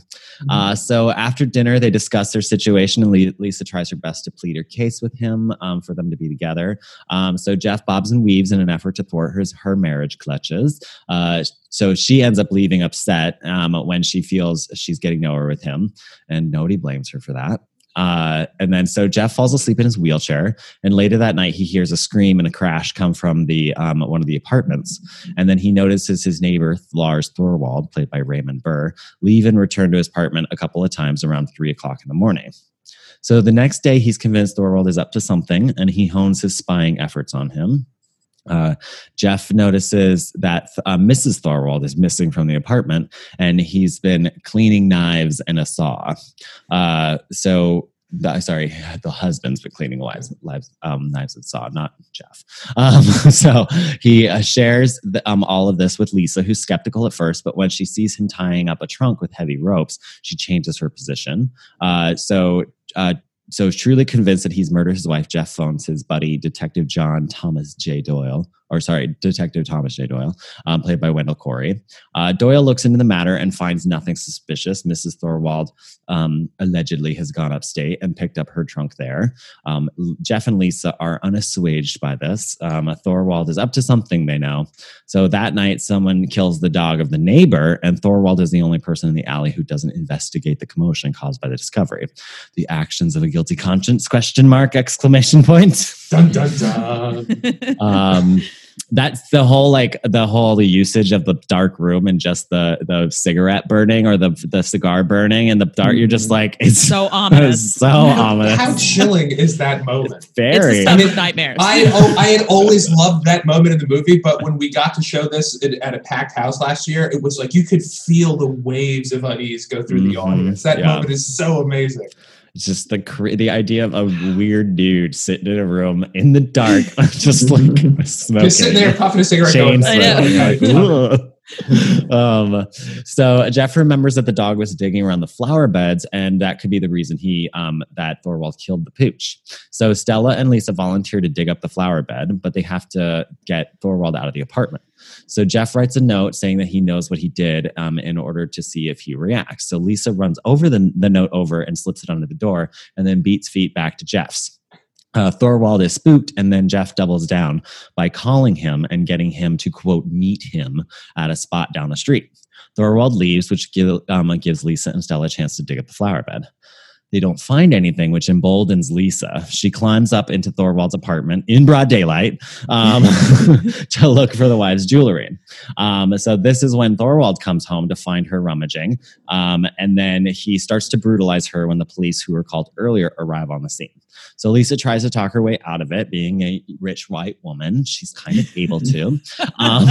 S2: Uh, so after dinner, they discuss their situation, and Lisa tries her best to plead her case with him um, for them to be together. Um, so Jeff bobs and weaves in an effort to thwart her, her marriage clutches. Uh, so she ends up leaving upset um, when she feels she's getting nowhere with him, and nobody blames her for that. Uh, and then so Jeff falls asleep in his wheelchair, and later that night he hears a scream and a crash come from the um, one of the apartments, and then he notices his neighbor Lars Thorwald, played by Raymond Burr, leave and return to his apartment a couple of times around three o'clock in the morning. So the next day, he's convinced Thorwald is up to something, and he hones his spying efforts on him. Uh, Jeff notices that uh, Mrs. Thorwald is missing from the apartment, and he's been cleaning knives and a saw. Uh, so. Sorry, the husband's been cleaning lives, lives, um, knives and saw, not Jeff. Um, *laughs* so he uh, shares the, um, all of this with Lisa, who's skeptical at first, but when she sees him tying up a trunk with heavy ropes, she changes her position. Uh, so uh, so truly convinced that he's murdered his wife, Jeff phones his buddy, Detective John Thomas J. Doyle, or sorry, Detective Thomas J. Doyle, um, played by Wendell Corey. Uh, Doyle looks into the matter and finds nothing suspicious. Mrs. Thorwald um, allegedly has gone upstate and picked up her trunk there. Um, Jeff and Lisa are unassuaged by this. Um, Thorwald is up to something they know. So that night, someone kills the dog of the neighbor, and Thorwald is the only person in the alley who doesn't investigate the commotion caused by the discovery. The actions of a guilty conscience? Question mark! Exclamation point. *laughs*
S4: Dun dun dun. *laughs*
S2: um, that's the whole like the whole usage of the dark room and just the the cigarette burning or the the cigar burning and the dark. You're just like *laughs* it's
S3: so ominous. *laughs*
S2: so ominous.
S4: How chilling is that moment?
S3: It's
S2: Very.
S3: the stuff
S4: I mean,
S3: nightmares.
S4: I had, al- I had always loved that moment in the movie, but when we got to show this at, at a packed house last year, it was like you could feel the waves of unease go through the
S2: Mhm,
S4: audience. That
S2: yeah.
S4: moment is so amazing.
S2: It's just the the idea of a weird dude sitting in a room in the dark, *laughs* just like smoking. *laughs*
S4: Just sitting there puffing a cigarette,
S2: chain
S4: going,
S3: I know.
S2: smoking, like, *laughs* "Ugh." *laughs* um, so Jeff remembers that the dog was digging around the flower beds, and that could be the reason he um, that Thorwald killed the pooch. So Stella and Lisa volunteer to dig up the flower bed, but they have to get Thorwald out of the apartment. So Jeff writes a note saying that he knows what he did um, in order to see if he reacts. So Lisa runs over the, the note over and slips it under the door, and then beats feet back to Jeff's. Uh, Thorwald is spooked, and then Jeff doubles down by calling him and getting him to quote meet him at a spot down the street. Thorwald leaves, which give, um, gives Lisa and Stella a chance to dig up the flower bed. They don't find anything, which emboldens Lisa. She climbs up into Thorwald's apartment in broad daylight um, *laughs* *laughs* to look for the wife's jewelry. Um, so this is when Thorwald comes home to find her rummaging, um, and then he starts to brutalize her when the police, who were called earlier, arrive on the scene. So Lisa tries to talk her way out of it. Being a rich white woman, she's kind of able to, *laughs* um,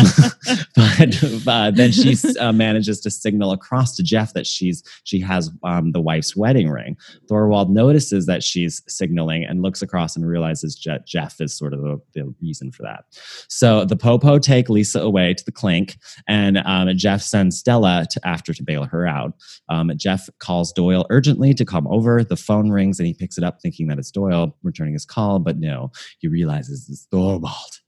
S2: *laughs* but uh, then she uh, manages to signal across to Jeff that she's she has um, the wife's wedding ring. Thorwald notices that she's signaling and looks across and realizes Je- Jeff is sort of the, the reason for that. So the Popo take Lisa away to the clink, and um, Jeff sends Stella to, after to bail her out. Um, Jeff calls Doyle urgently to come over. The phone rings and he picks it up, thinking that it's Doyle returning his call, but no, he realizes it's Thorwald.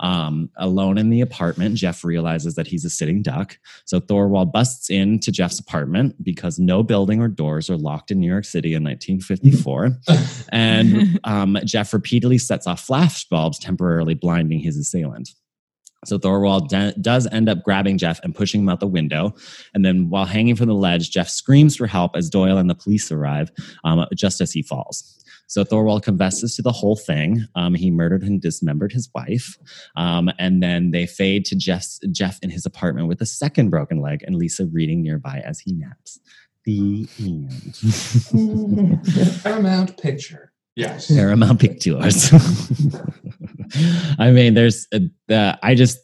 S2: Um, alone in the apartment, Jeff realizes that he's a sitting duck. So Thorwald busts into Jeff's apartment because no building or doors are locked in New York City in 1954. *laughs* and *laughs* um, Jeff repeatedly sets off flashbulbs, temporarily blinding his assailant. So Thorwald de- does end up grabbing Jeff and pushing him out the window. And then while hanging from the ledge, Jeff screams for help as Doyle and the police arrive um, just as he falls. So Thorwald confesses to the whole thing. Um, he murdered and dismembered his wife, um, and then they fade to Jeff's, Jeff in his apartment with a second broken leg, and Lisa reading nearby as he naps. The end. *laughs*
S4: Paramount Picture. Yes.
S2: Paramount Pictures. *laughs* I mean, there's, uh, I just,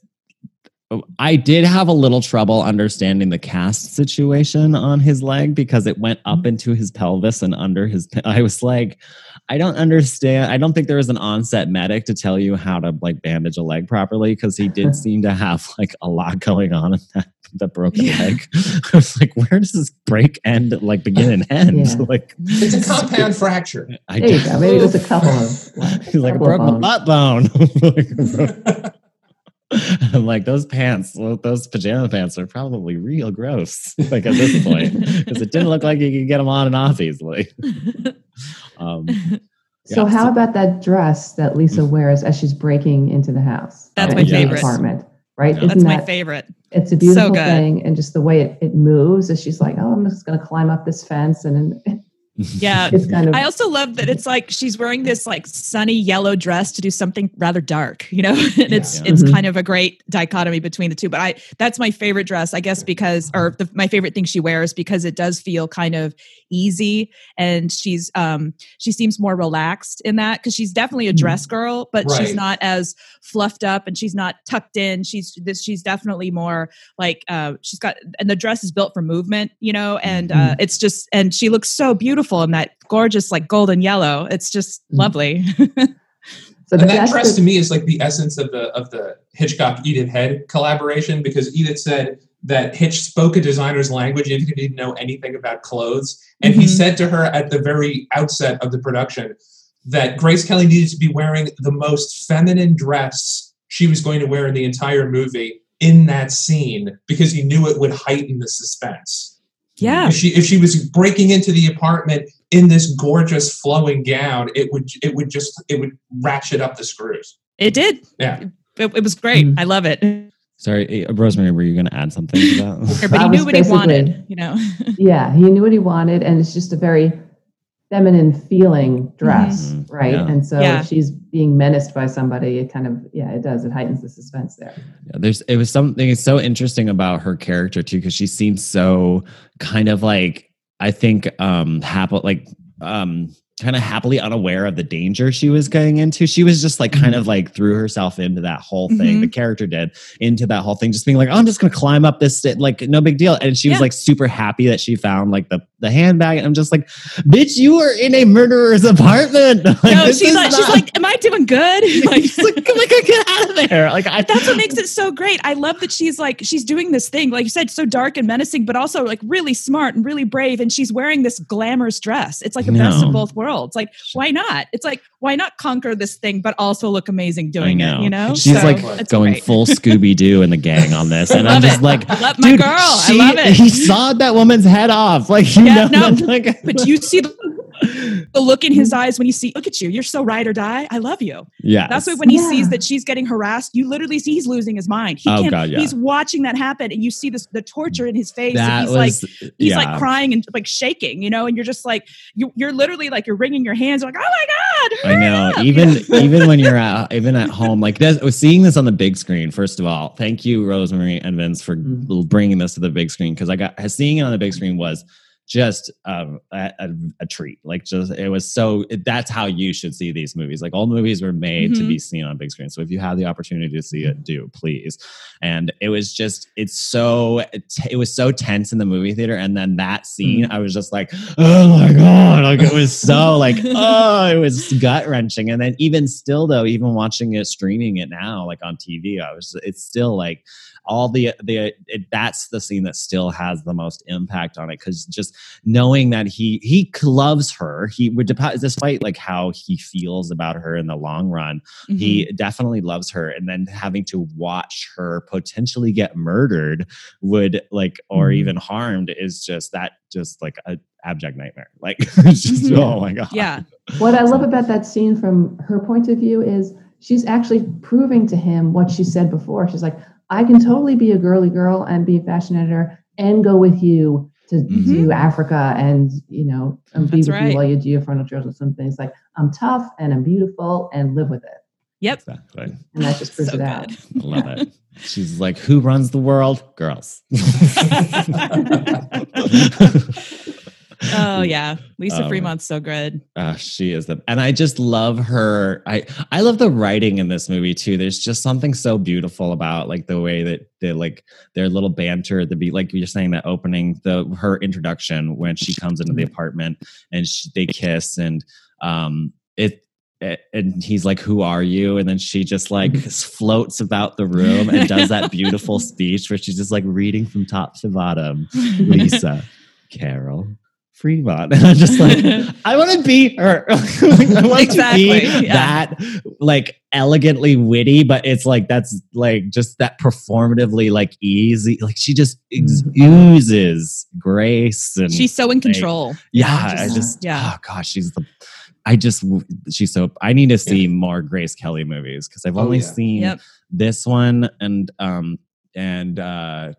S2: I did have a little trouble understanding the cast situation on his leg because it went up into his pelvis and under his. I was like, I don't understand. I don't think there was an onset medic to tell you how to like bandage a leg properly because he did *laughs* seem to have like a lot going on in that the broken
S3: Yeah.
S2: leg. *laughs* I was like, where does this break end like begin and *laughs* end?
S5: Yeah.
S2: Like,
S4: It's a compound fracture.
S2: I
S5: There you
S2: did-
S5: go. Maybe it was a couple of.
S2: He's like, I
S5: couple
S2: broke my butt bone. *laughs* I'm like, those pants, well, those pajama pants are probably real gross. *laughs* Like at this point, because it didn't look like you could get them on and off easily. *laughs* Um,
S5: So how
S2: so-
S5: about that dress that Lisa wears as she's breaking into the house?
S3: That's
S5: or
S2: my
S3: favorite.
S5: apartment, right?
S2: Yeah.
S5: Isn't
S3: That's my
S5: that-
S3: favorite.
S5: It's a beautiful
S3: good.
S5: thing, and just the way it, it moves as she's like, "Oh, I'm just going to climb up this fence," and then
S3: Yeah. *laughs*
S5: it's kind of
S3: I also love that it's like she's wearing this like sunny yellow dress to do something rather dark, you know, *laughs* and it's
S2: Yeah.
S3: it's
S5: Mhm.
S3: kind of a great dichotomy between the two. But I that's my favorite dress, I guess, because or the, my favorite thing she wears because it does feel kind of easy, and she's um she seems more relaxed in that because she's definitely a
S5: Mhm.
S3: dress girl, but she's not as fluffed up and she's not tucked in. She's this she's definitely more like uh she's got and the dress is built for movement, you know, and uh it's just and she looks so beautiful in that gorgeous like golden yellow. It's just
S5: Mhm.
S3: lovely. *laughs*
S5: so
S4: and that dress
S5: the-
S4: to me is like the essence of the of the Hitchcock Edith Head collaboration because Edith said that Hitch spoke a designer's language if he didn't know anything about clothes. And he
S3: Mhm.
S4: said to her at the very outset of the production that Grace Kelly needed to be wearing the most feminine dress she was going to wear in the entire movie in that scene because he knew it would heighten the suspense.
S3: Yeah.
S4: If she if she was breaking into the apartment in this gorgeous flowing gown, it would it would just it would ratchet up the screws.
S3: It did.
S4: Yeah.
S3: It, it was great.
S5: Mhm.
S3: I love it.
S2: sorry, uh, Rosemary, were you going to add something to that? *laughs*
S3: Everybody
S5: I
S3: knew what he wanted, you know. *laughs*
S5: yeah, he knew what he wanted, and it's just a very feminine feeling dress,
S2: Mhm.
S5: right?
S2: Yeah.
S5: And so
S3: Yeah.
S5: if she's being menaced by somebody. It kind of yeah, it does. It heightens the suspense there.
S2: Yeah, there's it was something so interesting about her character too because she seems so kind of like I think um happy like um kind of happily unaware of the danger she was going into. She was just like kind of like threw herself into that whole thing.
S3: Mhm.
S2: The character did into that whole thing, just being like, oh, I'm just gonna climb up this sta- like no big deal. And she was like super happy that she found like the the handbag. And I'm just like, bitch, you were in a murderer's apartment. *laughs* Like,
S3: no, she's like, she's like, am I doing good? *laughs* *laughs* like,
S2: She's like, God, get out of there. Like I
S3: that's what makes it so great. I love that she's like she's doing this thing, like you said, so dark and menacing, but also like really smart and really brave. And she's wearing this glamorous dress. It's like the best of both worlds. Like, why not? It's like, why not conquer this thing, but also look amazing doing it? You know,
S2: She's
S3: So,
S2: like going
S3: great.
S2: full Scooby Doo and the gang on this, and I'm just
S3: it.
S2: like,
S3: Love my
S2: dude,
S3: girl. I
S2: she-
S3: love it.
S2: He sawed that woman's head off. Like you
S3: Yeah,
S2: know,
S3: no, *laughs*
S2: like,
S3: But do you see the, *laughs* the look in his eyes when you see, look at you, you're so ride or die. I love you.
S2: yeah,
S3: That's why when he
S5: Yeah.
S3: sees that she's getting harassed, you literally see he's losing his mind. He
S2: Oh,
S3: can't,
S2: God, yeah.
S3: he's watching that happen, and you see this the torture in his face. and
S2: that
S3: he's like he's
S2: yeah.
S3: like crying and like shaking, you know, and you're just like you, you're literally like you're wringing your hands, like oh my god,
S2: I know.
S3: up,
S2: Even *laughs* even when you're at, even at home, like this, seeing this on the big screen. First of all, thank you, Rosemary and Vince, for
S5: Mhm.
S2: bringing this to the big screen because I got seeing it on the big screen was just um, a, a, a treat. Like just it was so. It, that's how you should see these movies. Like all movies were made to
S3: Mhm.
S2: be seen on big screen. So if you have the opportunity to see it, do please. And it was just it's so it was so tense in the movie theater, and then that scene, I was just like, oh my god, like it was so *laughs* like oh, it was gut wrenching. And then even still though, even watching it streaming it now, like on TV, I was it's still like all the the it, that's the scene that still has the most impact on it because just knowing that he he loves her he would despite like how he feels about her in the long run he
S3: Mm-hmm.
S2: definitely loves her and then having to watch her potentially get murdered would like or
S5: Mhm.
S2: even harmed is just that just like a abject nightmare *laughs* like it's just
S3: Mhm.
S2: oh my god
S3: yeah,
S5: What I love about that scene from her point of view is she's actually proving to him what she said before. She's like, I can totally be a girly girl and be a fashion editor and go with you to mm-hmm. do Africa and you know and be
S3: That's
S5: with
S3: right.
S5: you while you do your frontal journalism things. Like I'm tough and I'm beautiful and live with it,
S3: Yep.
S2: Exactly.
S5: and that just proves
S3: So
S5: it out.
S3: good.
S2: I love it. *laughs* She's like, who runs the world? Girls. *laughs* *laughs*
S3: Oh *laughs* yeah, Lisa
S2: Um,
S3: Fremont's so good.
S2: Uh, she is the, and I just love her. I I love the writing in this movie too. There's just something so beautiful about like the way that they like their little banter the beat, like you're saying that opening the her introduction when she comes into the apartment and she, they kiss and um it. it- And he's like, "Who are you?" And then she just like floats about the room and does that beautiful *laughs* speech where she's just like reading from top to bottom. *laughs* Lisa, Carol, Fremont. *laughs* And I'm just *laughs* *laughs* like, I want to be her. I want
S3: Exactly,
S2: to be
S3: yeah.
S2: that like elegantly witty, but it's like that's like just that performatively like easy. Like she just ex- oozes grace and
S3: She's so in control.
S2: yeah. I
S3: just-
S2: just
S3: yeah.
S2: oh gosh, she's the. I just she's so. I need to see more Grace Kelly movies because I've
S4: Oh,
S2: only
S4: yeah.
S2: seen
S3: Yep.
S2: this one and um and uh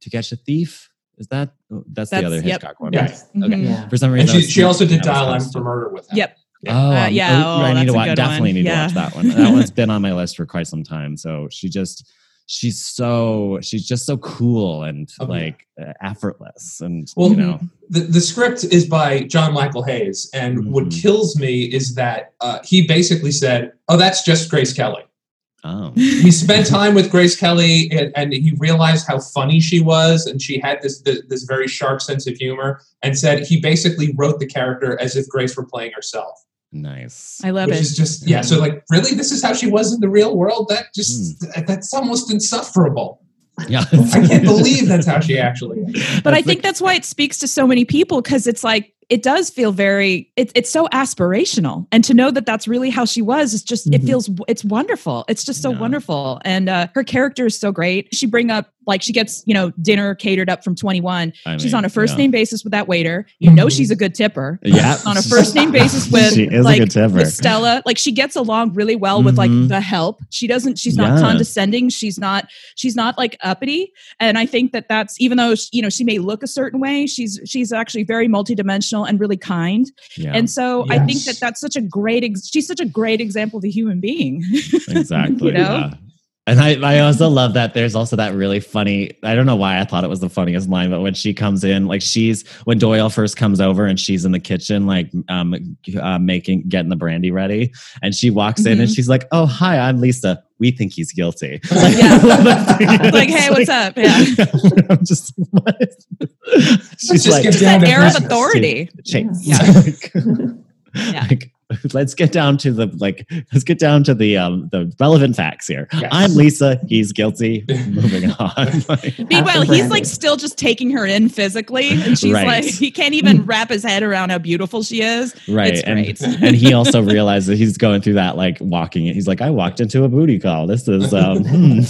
S2: To Catch a Thief. Is that that's, the other
S3: yep.
S2: Hitchcock one?
S4: Yeah.
S2: right? Okay.
S3: Mhm.
S5: Yeah.
S2: For some reason, I
S4: she,
S2: was
S4: she also did Dial M for Murder with him.
S3: Yep.
S2: Oh,
S3: Uh, yeah,
S2: oh,
S3: oh,
S2: I need to watch. Definitely
S3: one.
S2: need
S3: Yeah.
S2: to watch that one. That one's *laughs* been on my list for quite some time. So she just, she's so, she's just so cool and
S4: Oh, yeah.
S2: like uh, effortless, and
S4: Well,
S2: you know,
S4: the, the script is by John Michael Hayes, and what
S2: Mhm.
S4: kills me is that uh, he basically said, "Oh, that's just Grace Kelly."
S2: Oh, *laughs*
S4: He spent time with Grace Kelly, and, and he realized how funny she was, and she had this, this this very sharp sense of humor, and said he basically wrote the character as if Grace were playing herself,
S2: nice.
S3: I love
S4: which
S3: it.
S4: is just yeah. So like, really, this is how she was in the real world? That just hmm. that's almost insufferable.
S2: Yeah,
S4: I can't believe that's how she actually is.
S3: but I
S2: That's
S3: think that's why it speaks to so many people because it's like it does feel very it, it's so aspirational and to know that that's really how she was is just it
S5: Mhm.
S3: feels it's wonderful it's just so
S2: Yeah.
S3: wonderful and uh, her character is so great she bring up like she gets you know dinner catered up from 21
S2: I
S3: she's
S2: mean,
S3: on a first
S2: yeah.
S3: name basis with that waiter you know she's a good tipper
S2: Yeah,
S3: on a first name basis *laughs* with
S2: She is a
S3: like
S2: good tipper.
S3: with Stella. Like she gets along really well with like
S2: Mhm.
S3: the help. She doesn't. She's not
S2: Yeah.
S3: condescending. She's not. She's not like uppity. And I think that that's even though you know she may look a certain way, she's she's actually very multidimensional and really kind.
S2: Yeah,
S3: And so I think that that's such a great. Ex- she's such a great example of a human being. *laughs*
S2: exactly.
S3: you know?
S2: Yeah. And I, I also love that there's also that really funny. I don't know why I thought it was the funniest line, but when she comes in, like she's when Doyle first comes over and she's in the kitchen, like um, uh, making getting the brandy ready, and she walks in and
S3: Mhm.
S2: she's like, "Oh, hi, I'm Lisa. We think he's guilty." *laughs*
S3: Yeah. *laughs*
S2: Like, *laughs*
S3: Like, hey, what's up? Yeah.
S2: I'm just. What? She's
S4: just
S2: like,
S3: Just
S4: down
S3: that air of authority.
S2: Chase.
S3: Yeah. Yeah.
S2: Like, *laughs* let's get down to the like let's get down to the um the relevant facts here.
S4: Yes.
S2: I'm Lisa, he's guilty. *laughs* Moving on. Like, *laughs*
S3: Meanwhile,
S5: After
S3: he's like still just taking her in physically, and she's
S2: Right.
S3: like, he can't even wrap his head around how beautiful she is.
S2: right.
S3: It's
S2: and
S3: great.
S2: and he also realizes he's going through that like walking it. He's like, I walked into a booty call. This is um hmm.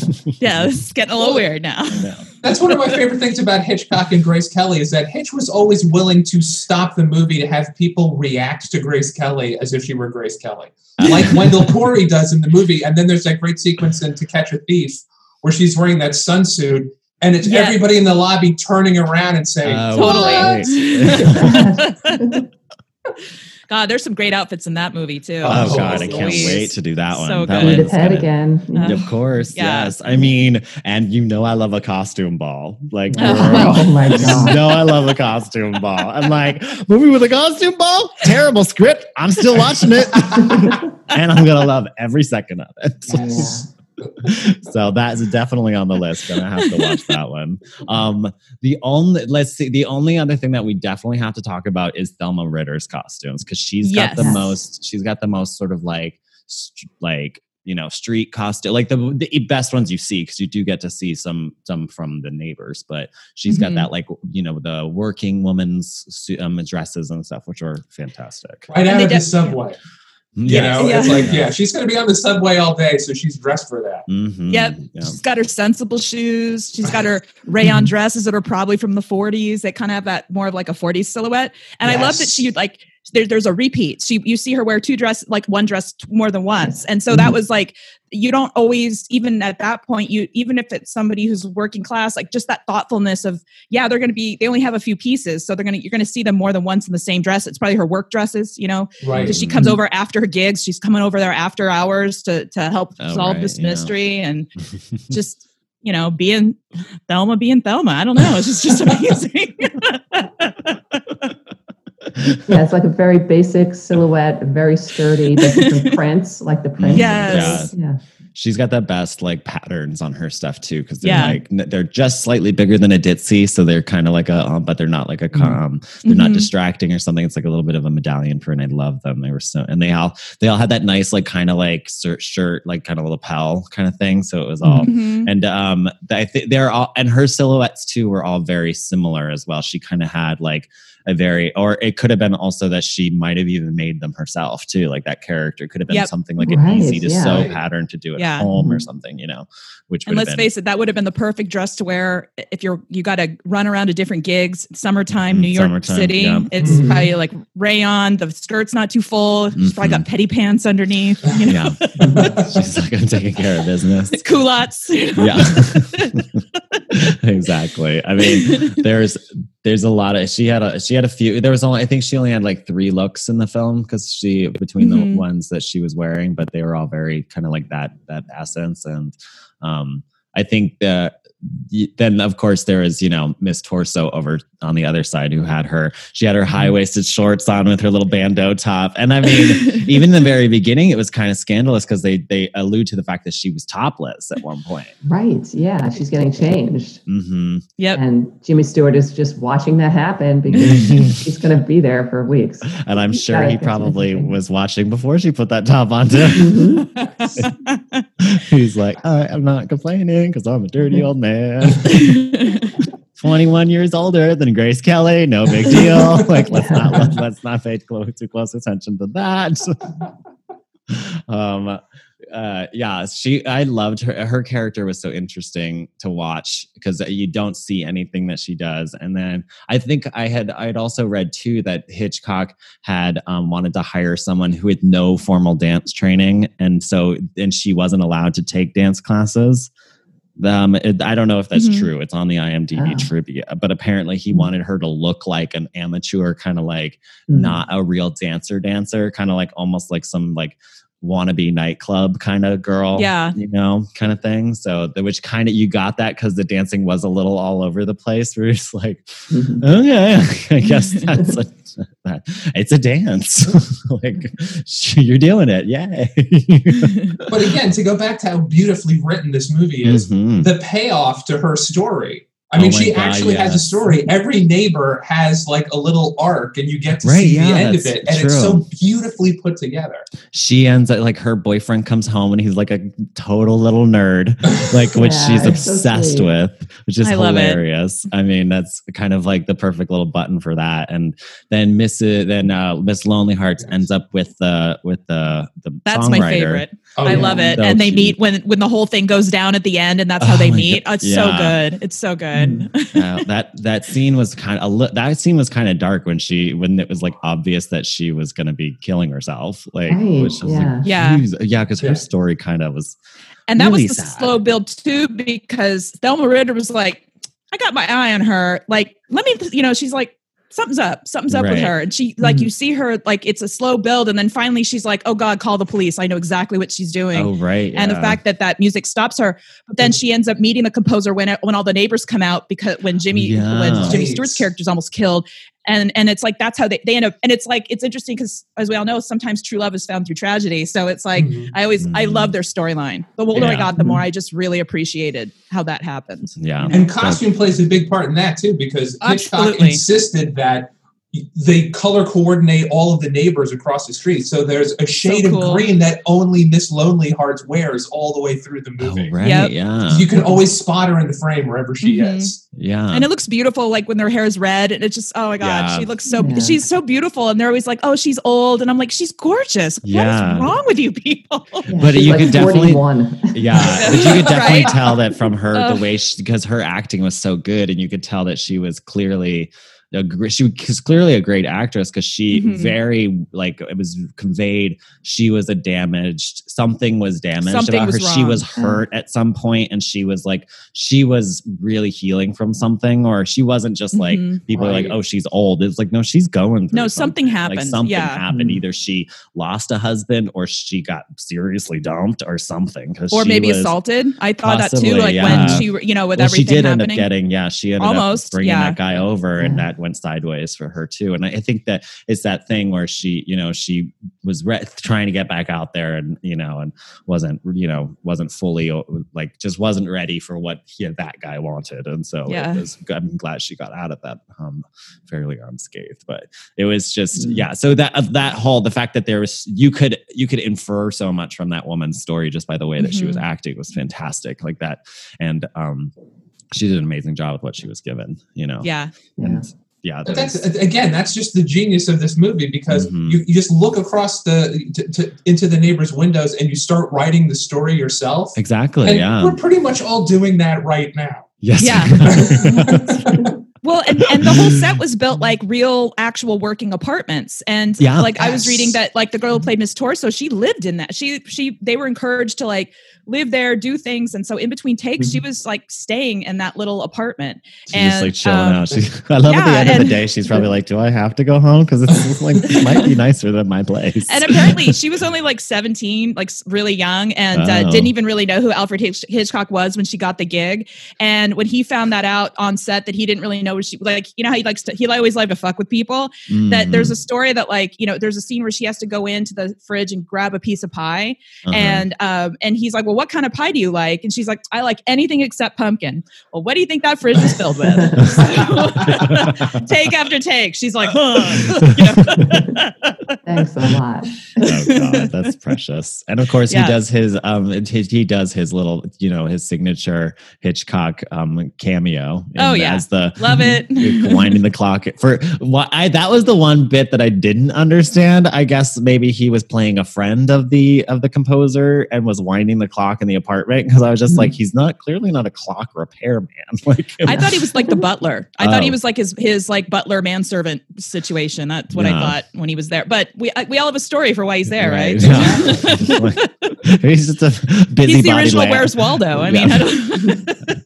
S3: Yeah, this is getting a little weird now.
S2: No.
S4: That's one of my favorite things about Hitchcock and Grace Kelly is that Hitch was always willing to stop the movie to have people react to Grace Kelly as if she were Grace Kelly, *laughs* like Wendell Corey does in the movie. And then there's that great sequence in To Catch a Thief where she's wearing that sunsuit, and it's
S3: Yeah.
S4: everybody in the lobby turning around and saying,
S2: Oh,
S3: Totally. *laughs* *laughs*
S2: right.
S3: God, there's some great outfits in that movie too.
S2: Oh
S4: Oh,
S2: god, I can't
S3: Louise.
S2: wait to do that one.
S3: So
S2: that
S3: good.
S5: Edith
S2: one's
S5: Head again.
S3: Uh,
S2: Of course,
S3: Yeah.
S2: yes. I mean, and you know I love a costume ball. Like *laughs*
S3: Oh.
S2: girl,
S5: Oh my *laughs*
S2: you
S5: God.
S2: know I love a costume ball. I'm like, movie with a costume ball? Terrible script. I'm still watching it. *laughs* and I'm gonna love every second of it.
S5: Yeah. *laughs*
S2: so that's definitely on the list. Gonna have to watch that one. Um, the only let's see, the only other thing that we definitely have to talk about is Thelma Ritter's costumes because she's got the most. She's got the most sort of like, st- like you know, street costume, like the the best ones you see because you do get to see some some from the neighbors. But she's got
S3: Mhm.
S2: that like you know the working woman's um, dresses and stuff, which are fantastic.
S4: right out
S3: And they
S4: of the
S3: def-
S4: subway. You
S2: Yes.
S4: know,
S3: Yeah.
S4: it's like, yeah, *laughs* she's going to be on the subway all day, so she's dressed for that.
S2: Mhm.
S3: Yep.
S2: Yeah.
S3: She's got her sensible shoes. She's got her *laughs* rayon dresses that are probably from the 40s. They kind of have that more of like a 40s silhouette. And I love that
S4: Yes.
S3: she like there, there's a repeat. She you see her wear two dress like one dress more than once, and so that
S5: Mhm.
S3: was like you don't always even at that point you even if it's somebody who's working class like just that thoughtfulness of yeah they're going to be they only have a few pieces so they're going to you're going to see them more than once in the same dress. It's probably her work dresses you know?
S4: Right.
S3: because she comes over after her gigs she's coming over there after hours to to help
S2: Oh,
S3: solve
S2: right,
S3: this mystery and *laughs* just you know being thelma being thelma. I don't know. It's just just *laughs* amazing *laughs* *laughs*
S5: Yeah, it's like a very basic silhouette, very sturdy, the different *laughs* prints, like the prints.
S3: Yes.
S5: Yeah.
S2: She's got the best like patterns on her stuff too, because they're
S3: Yeah.
S2: like they're just slightly bigger than a ditzy, so they're kind of like a, um, but they're not like a
S5: Mhm.
S2: um, they're not
S3: Mhm.
S2: distracting or something. It's like a little bit of a medallion print. I love them. They were so, and they all they all had that nice like kind of like shirt, shirt like kind of lapel kind of thing. So it was all
S3: Mhm.
S2: and um i think they're all and her silhouettes too were all very similar as well she kind of had like a very or it could have been also that she might have even made them herself too like that character could have been
S3: Yep.
S2: something like
S5: Right,
S2: an easy to
S5: yeah.
S2: sew pattern to do at
S3: Yeah.
S2: home or
S5: Mhm.
S2: something you know which
S3: and
S2: would
S3: let's
S2: been
S3: face it that would have been the perfect dress to wear if you're you got to run around to different gigs summertime
S2: Mhm,
S3: new york
S2: summertime,
S3: city
S2: yeah.
S3: it's
S5: Mhm.
S3: probably like rayon the skirt's not too full she's probably got pettipants underneath you know
S2: yeah *laughs* *laughs* she's like i'm taking care of business It's
S3: culottes you know?
S2: yeah *laughs* exactly i mean there's there's a lot of she had a she had a few there was only i think she only had like three looks in the film because she between
S3: Mhm.
S2: the ones that she was wearing but they were all very kind of like that that essence and um i think that then of course there is you know miss torso over on the other side who had her she had her high-waisted shorts on with her little bandeau top and i mean *laughs* even in the very beginning it was kind of scandalous because they they allude to the fact that she was topless at one point
S5: Right. Yeah. She's getting changed.
S2: hmm
S3: yep
S5: And Jimmy Stewart is just watching that happen because *laughs* she's going to be there for weeks.
S2: And I'm sure
S5: Yeah,
S2: he probably was watching before she put that top on too.
S5: Mhm. *laughs*
S2: He's like, "All right, I'm not complaining because I'm a dirty old man. *laughs* *laughs* 21 years older than Grace Kelly. No big deal. *laughs* Like, let's not let's, let's not pay close, too close attention to that. um, uh, yeah, she. I loved her. Her character was so interesting to watch because you don't see anything that she does. And then I think I had I had also read too that Hitchcock had um, wanted to hire someone who had no formal dance training, and so and she wasn't allowed to take dance classes. Um, it, I don't know if that's
S3: Mhm.
S2: true. It's on the IMDb
S5: Oh.
S2: trivia, but apparently he
S5: Mhm.
S2: wanted her to look like an amateur, kind of like
S5: Mhm.
S2: not a real dancer dancer, kind of like almost like some like wannabe nightclub kind of girl.
S3: Yeah.
S2: You know, kind of thing. So the, which kind of you got that because the dancing was a little all over the place. Where it's like,
S5: Mhm.
S2: okay, *laughs* I guess that's a, that, *laughs* it's a dance. *laughs* like you're doing it. Yay.
S4: But again, to go back to how beautifully written this movie is,
S2: Mhm.
S4: the payoff to her story. I
S2: Oh
S4: mean,
S2: my
S4: she
S2: God,
S4: actually has a story. Every neighbor has like a little arc, and you get to
S2: Right,
S4: see
S2: yeah,
S4: the end of it. And it's so beautifully put together.
S2: she ends up like her boyfriend comes home and he's like a total little nerd *laughs* like which
S5: Yeah,
S2: she's
S5: it's so
S2: obsessed with which is
S3: I
S2: hilarious i mean that's kind of like the perfect little button for that and then miss then uh miss lonely hearts ends up with the with the the
S3: That's my
S2: songwriter.
S3: favorite.
S4: Oh,
S3: I
S4: yeah.
S3: love it.
S2: So
S3: and they
S2: cute.
S3: meet when when the whole thing goes down at the end, and that's how
S2: Oh
S3: they meet.
S2: God.
S3: It's so good. It's so good.
S2: Uh, that that scene was kind of a that scene was kind of dark when she when it was like obvious that she was going to be killing herself like
S5: Right,
S2: which was
S5: yeah.
S2: like
S3: Yeah.
S2: yeah because her
S4: Yeah.
S2: story kind of was
S3: And that
S2: Really
S3: was the
S2: sad.
S3: slow build too, because Thelma Ritter was like, I got my eye on her. Like, let me, you know, she's like, something's up, something's up with her. And she, like,
S5: Mhm.
S3: you see her, like, it's a slow build. And then finally she's like, oh God, call the police. I know exactly what she's doing.
S2: oh right
S3: And the fact that that music stops her, but then she ends up meeting the composer when when all the neighbors come out because when Jimmy
S2: Yeah.
S3: when Jimmy Stewart's character is almost killed, and and it's like that's how they, they end up, and it's like it's interesting because as we all know, sometimes true love is found through tragedy. So it's like
S4: Mhm.
S3: I always I
S2: Mhm.
S3: love their storyline. The older I got, the more I just really appreciated how that happened.
S2: yeah
S4: And costume plays a big part in that too, because Hitchcock insisted that they color coordinate all of the neighbors across the street. So there's a shade
S3: cool.
S4: of green that only Miss Lonely Hearts wears all the way through the
S2: oh
S4: movie.
S2: right
S3: Yep.
S2: yeah
S4: You can always spot her in the frame wherever she
S3: Mhm.
S4: is.
S2: yeah
S3: And it looks beautiful, like when their hair is red, and it's just oh my god,
S2: Yeah.
S3: she looks so
S5: Yeah.
S3: she's so beautiful, and they're always like, oh, she's old, and I'm like, she's gorgeous.
S2: Yeah.
S3: What is wrong with you people? *laughs*
S5: Yeah,
S2: But you
S5: like
S2: could definitely-
S5: 41. *laughs*
S2: Yeah, but you could *laughs* definitely
S3: Right?
S2: tell that from her
S3: Ugh.
S2: the way she because her acting was so good, and you could tell that she was clearly a she was clearly a great actress because she
S3: Mhm.
S2: very like it was conveyed she was a damaged something was damaged
S3: Something
S2: about
S3: was
S2: her she was hurt at some point and she was like she was really healing from something or she wasn't just like
S3: Mhm.
S2: people are like oh she's old it's like no she's going through
S3: No, something happened.
S2: like something
S3: yeah.
S2: happened
S5: Mhm.
S2: either she lost a husband or she got seriously dumped or something 'cause
S3: Or
S2: she
S3: maybe
S2: was-
S3: assaulted. I thought that too. Like
S2: yeah.
S3: when she, you know, with
S2: well, she
S3: everything
S2: did end up getting yeah she ended
S3: Almost,
S2: up bringing
S3: yeah.
S2: that guy over and that went sideways for her too and i I think that it's that thing where she you know she was re- trying to get back out there and you know and wasn't you know wasn't fully uh, like just wasn't ready for what he, that guy wanted and so
S3: Yeah.
S2: it was i'm glad she got out of that um fairly unscathed but it was just
S5: Mm.
S2: yeah so that uh, that whole the fact that there was you could you could infer so much from that woman's story just by the way that she was
S3: Mhm.
S2: acting was fantastic like that and um she did an amazing job with what she was given you know
S3: yeah.
S2: and yeah
S4: But
S2: that
S4: that's
S2: was-
S4: again, that's just the genius of this movie because
S2: Mhm.
S4: you, you just look across the to, to, into the neighbor's windows and you start writing the story yourself.
S2: exactly
S4: and
S2: yeah
S4: we're pretty much all doing that right now.
S2: yes
S3: Yeah. *laughs* *laughs* Well, and, and the whole set *laughs* was built like real, actual working apartments. And
S2: Yeah.
S3: like I was reading that like the girl who played Miss Torso, she lived in that. She she they were encouraged to like live there, do things, and so in between takes, she was like staying in that little apartment.
S2: She's just
S3: And,
S2: like chilling
S3: um,
S2: out. She, *laughs* I love at the
S3: yeah,
S2: end of the day, she's probably like, "Do I have to go home? Because it's *laughs* like it might be nicer than my place."
S3: And apparently, she was only like 17, like really young, and uh,
S2: Oh.
S3: didn't even really know who Alfred Hitch- Hitchcock was when she got the gig. And when he found that out on set, that he didn't really know where she like, you know how he likes to, he always liked to fuck with people. That
S2: Mhm.
S3: there's a story that like, you know, there's a scene where she has to go into the fridge and grab a piece of pie,
S2: Uh-huh.
S3: and um, and he's like, well, what kind of pie do you like? And she's like, I like anything except pumpkin. Well, what do you think that fridge is filled with? *laughs* *laughs* Take after take, she's like, huh. *laughs*
S5: Thanks a lot.
S2: oh god, that's precious. And of course,
S3: Yeah.
S2: he does his um, he, he does his little, you know, his signature Hitchcock um cameo. in-
S3: Oh, yeah.
S2: as the
S3: Love it. *laughs*
S2: winding the clock for what I that was the one bit that I didn't understand. I guess maybe he was playing a friend of the of the composer and was winding the clock in the apartment because I was just like, mm-hmm. he's not clearly not a clock repairman. *laughs* Like
S3: I thought he was like the *laughs* butler. I thought he
S2: Oh.
S3: was like his his like butler manservant situation. That's what I thought when he was there. But we uh, we all have a story for why he's there, right?
S2: Yeah. *laughs* he's just a busy
S3: he's the original Where's Waldo. I mean,
S2: Yeah.
S3: I don't,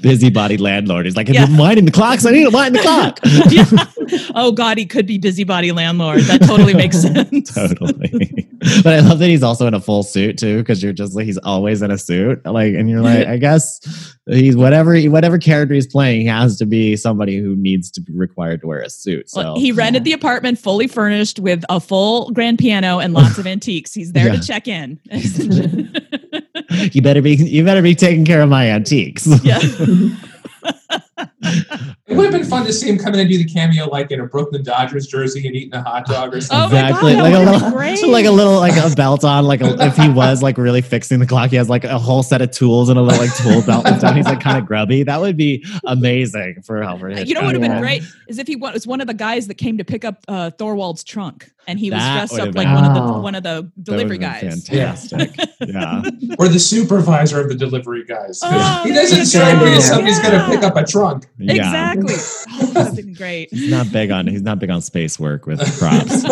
S3: *laughs*
S2: busybody landlord. He's like,
S3: Yeah.
S2: I'm winding the clocks. I need to wind the clock. *laughs*
S3: yeah. Oh God, he could be busybody landlord. That totally makes sense.
S2: totally. but I love that he's also in a full suit too, because you're just like he's always in a suit. Like, and you're like, I guess he's whatever whatever character he's playing, he has to be somebody who needs to be required to wear a suit. So
S3: Well, he rented the apartment fully furnished with a full grand piano and lots of antiques. He's there
S2: Yeah.
S3: to check in. *laughs*
S2: you better be you better be taking care of my antiques.
S3: yeah. *laughs*
S4: It would have been fun to see him come in and do the cameo like in a Brooklyn Dodgers jersey and eating a hot dog or something.
S3: Oh my
S2: exactly.
S3: God, that
S2: like a
S3: would've
S2: little,
S3: been great.
S2: like a little, like a belt on. Like a, if he was like really fixing the clock, he has like a whole set of tools and a little like tool belt and stuff. He's like kind of grubby. That would be amazing for Alfred Hitchcock.
S3: You know what would have been great is if he was one of the guys that came to pick up uh, Thorwald's trunk, and he was
S2: That
S3: dressed
S2: would've
S3: up like
S2: been-
S3: one of the one of the delivery guys.
S2: Fantastic. yeah. *laughs*
S4: Or the supervisor of the delivery guys.
S3: Oh,
S4: he doesn't
S3: you
S4: say
S3: go.
S4: anybody if somebody's
S3: Yeah.
S4: going to pick up a trunk.
S2: Yeah.
S3: Exactly. *laughs* Oh, that would have been great.
S2: He's not big on he's not big on space work with *laughs* props.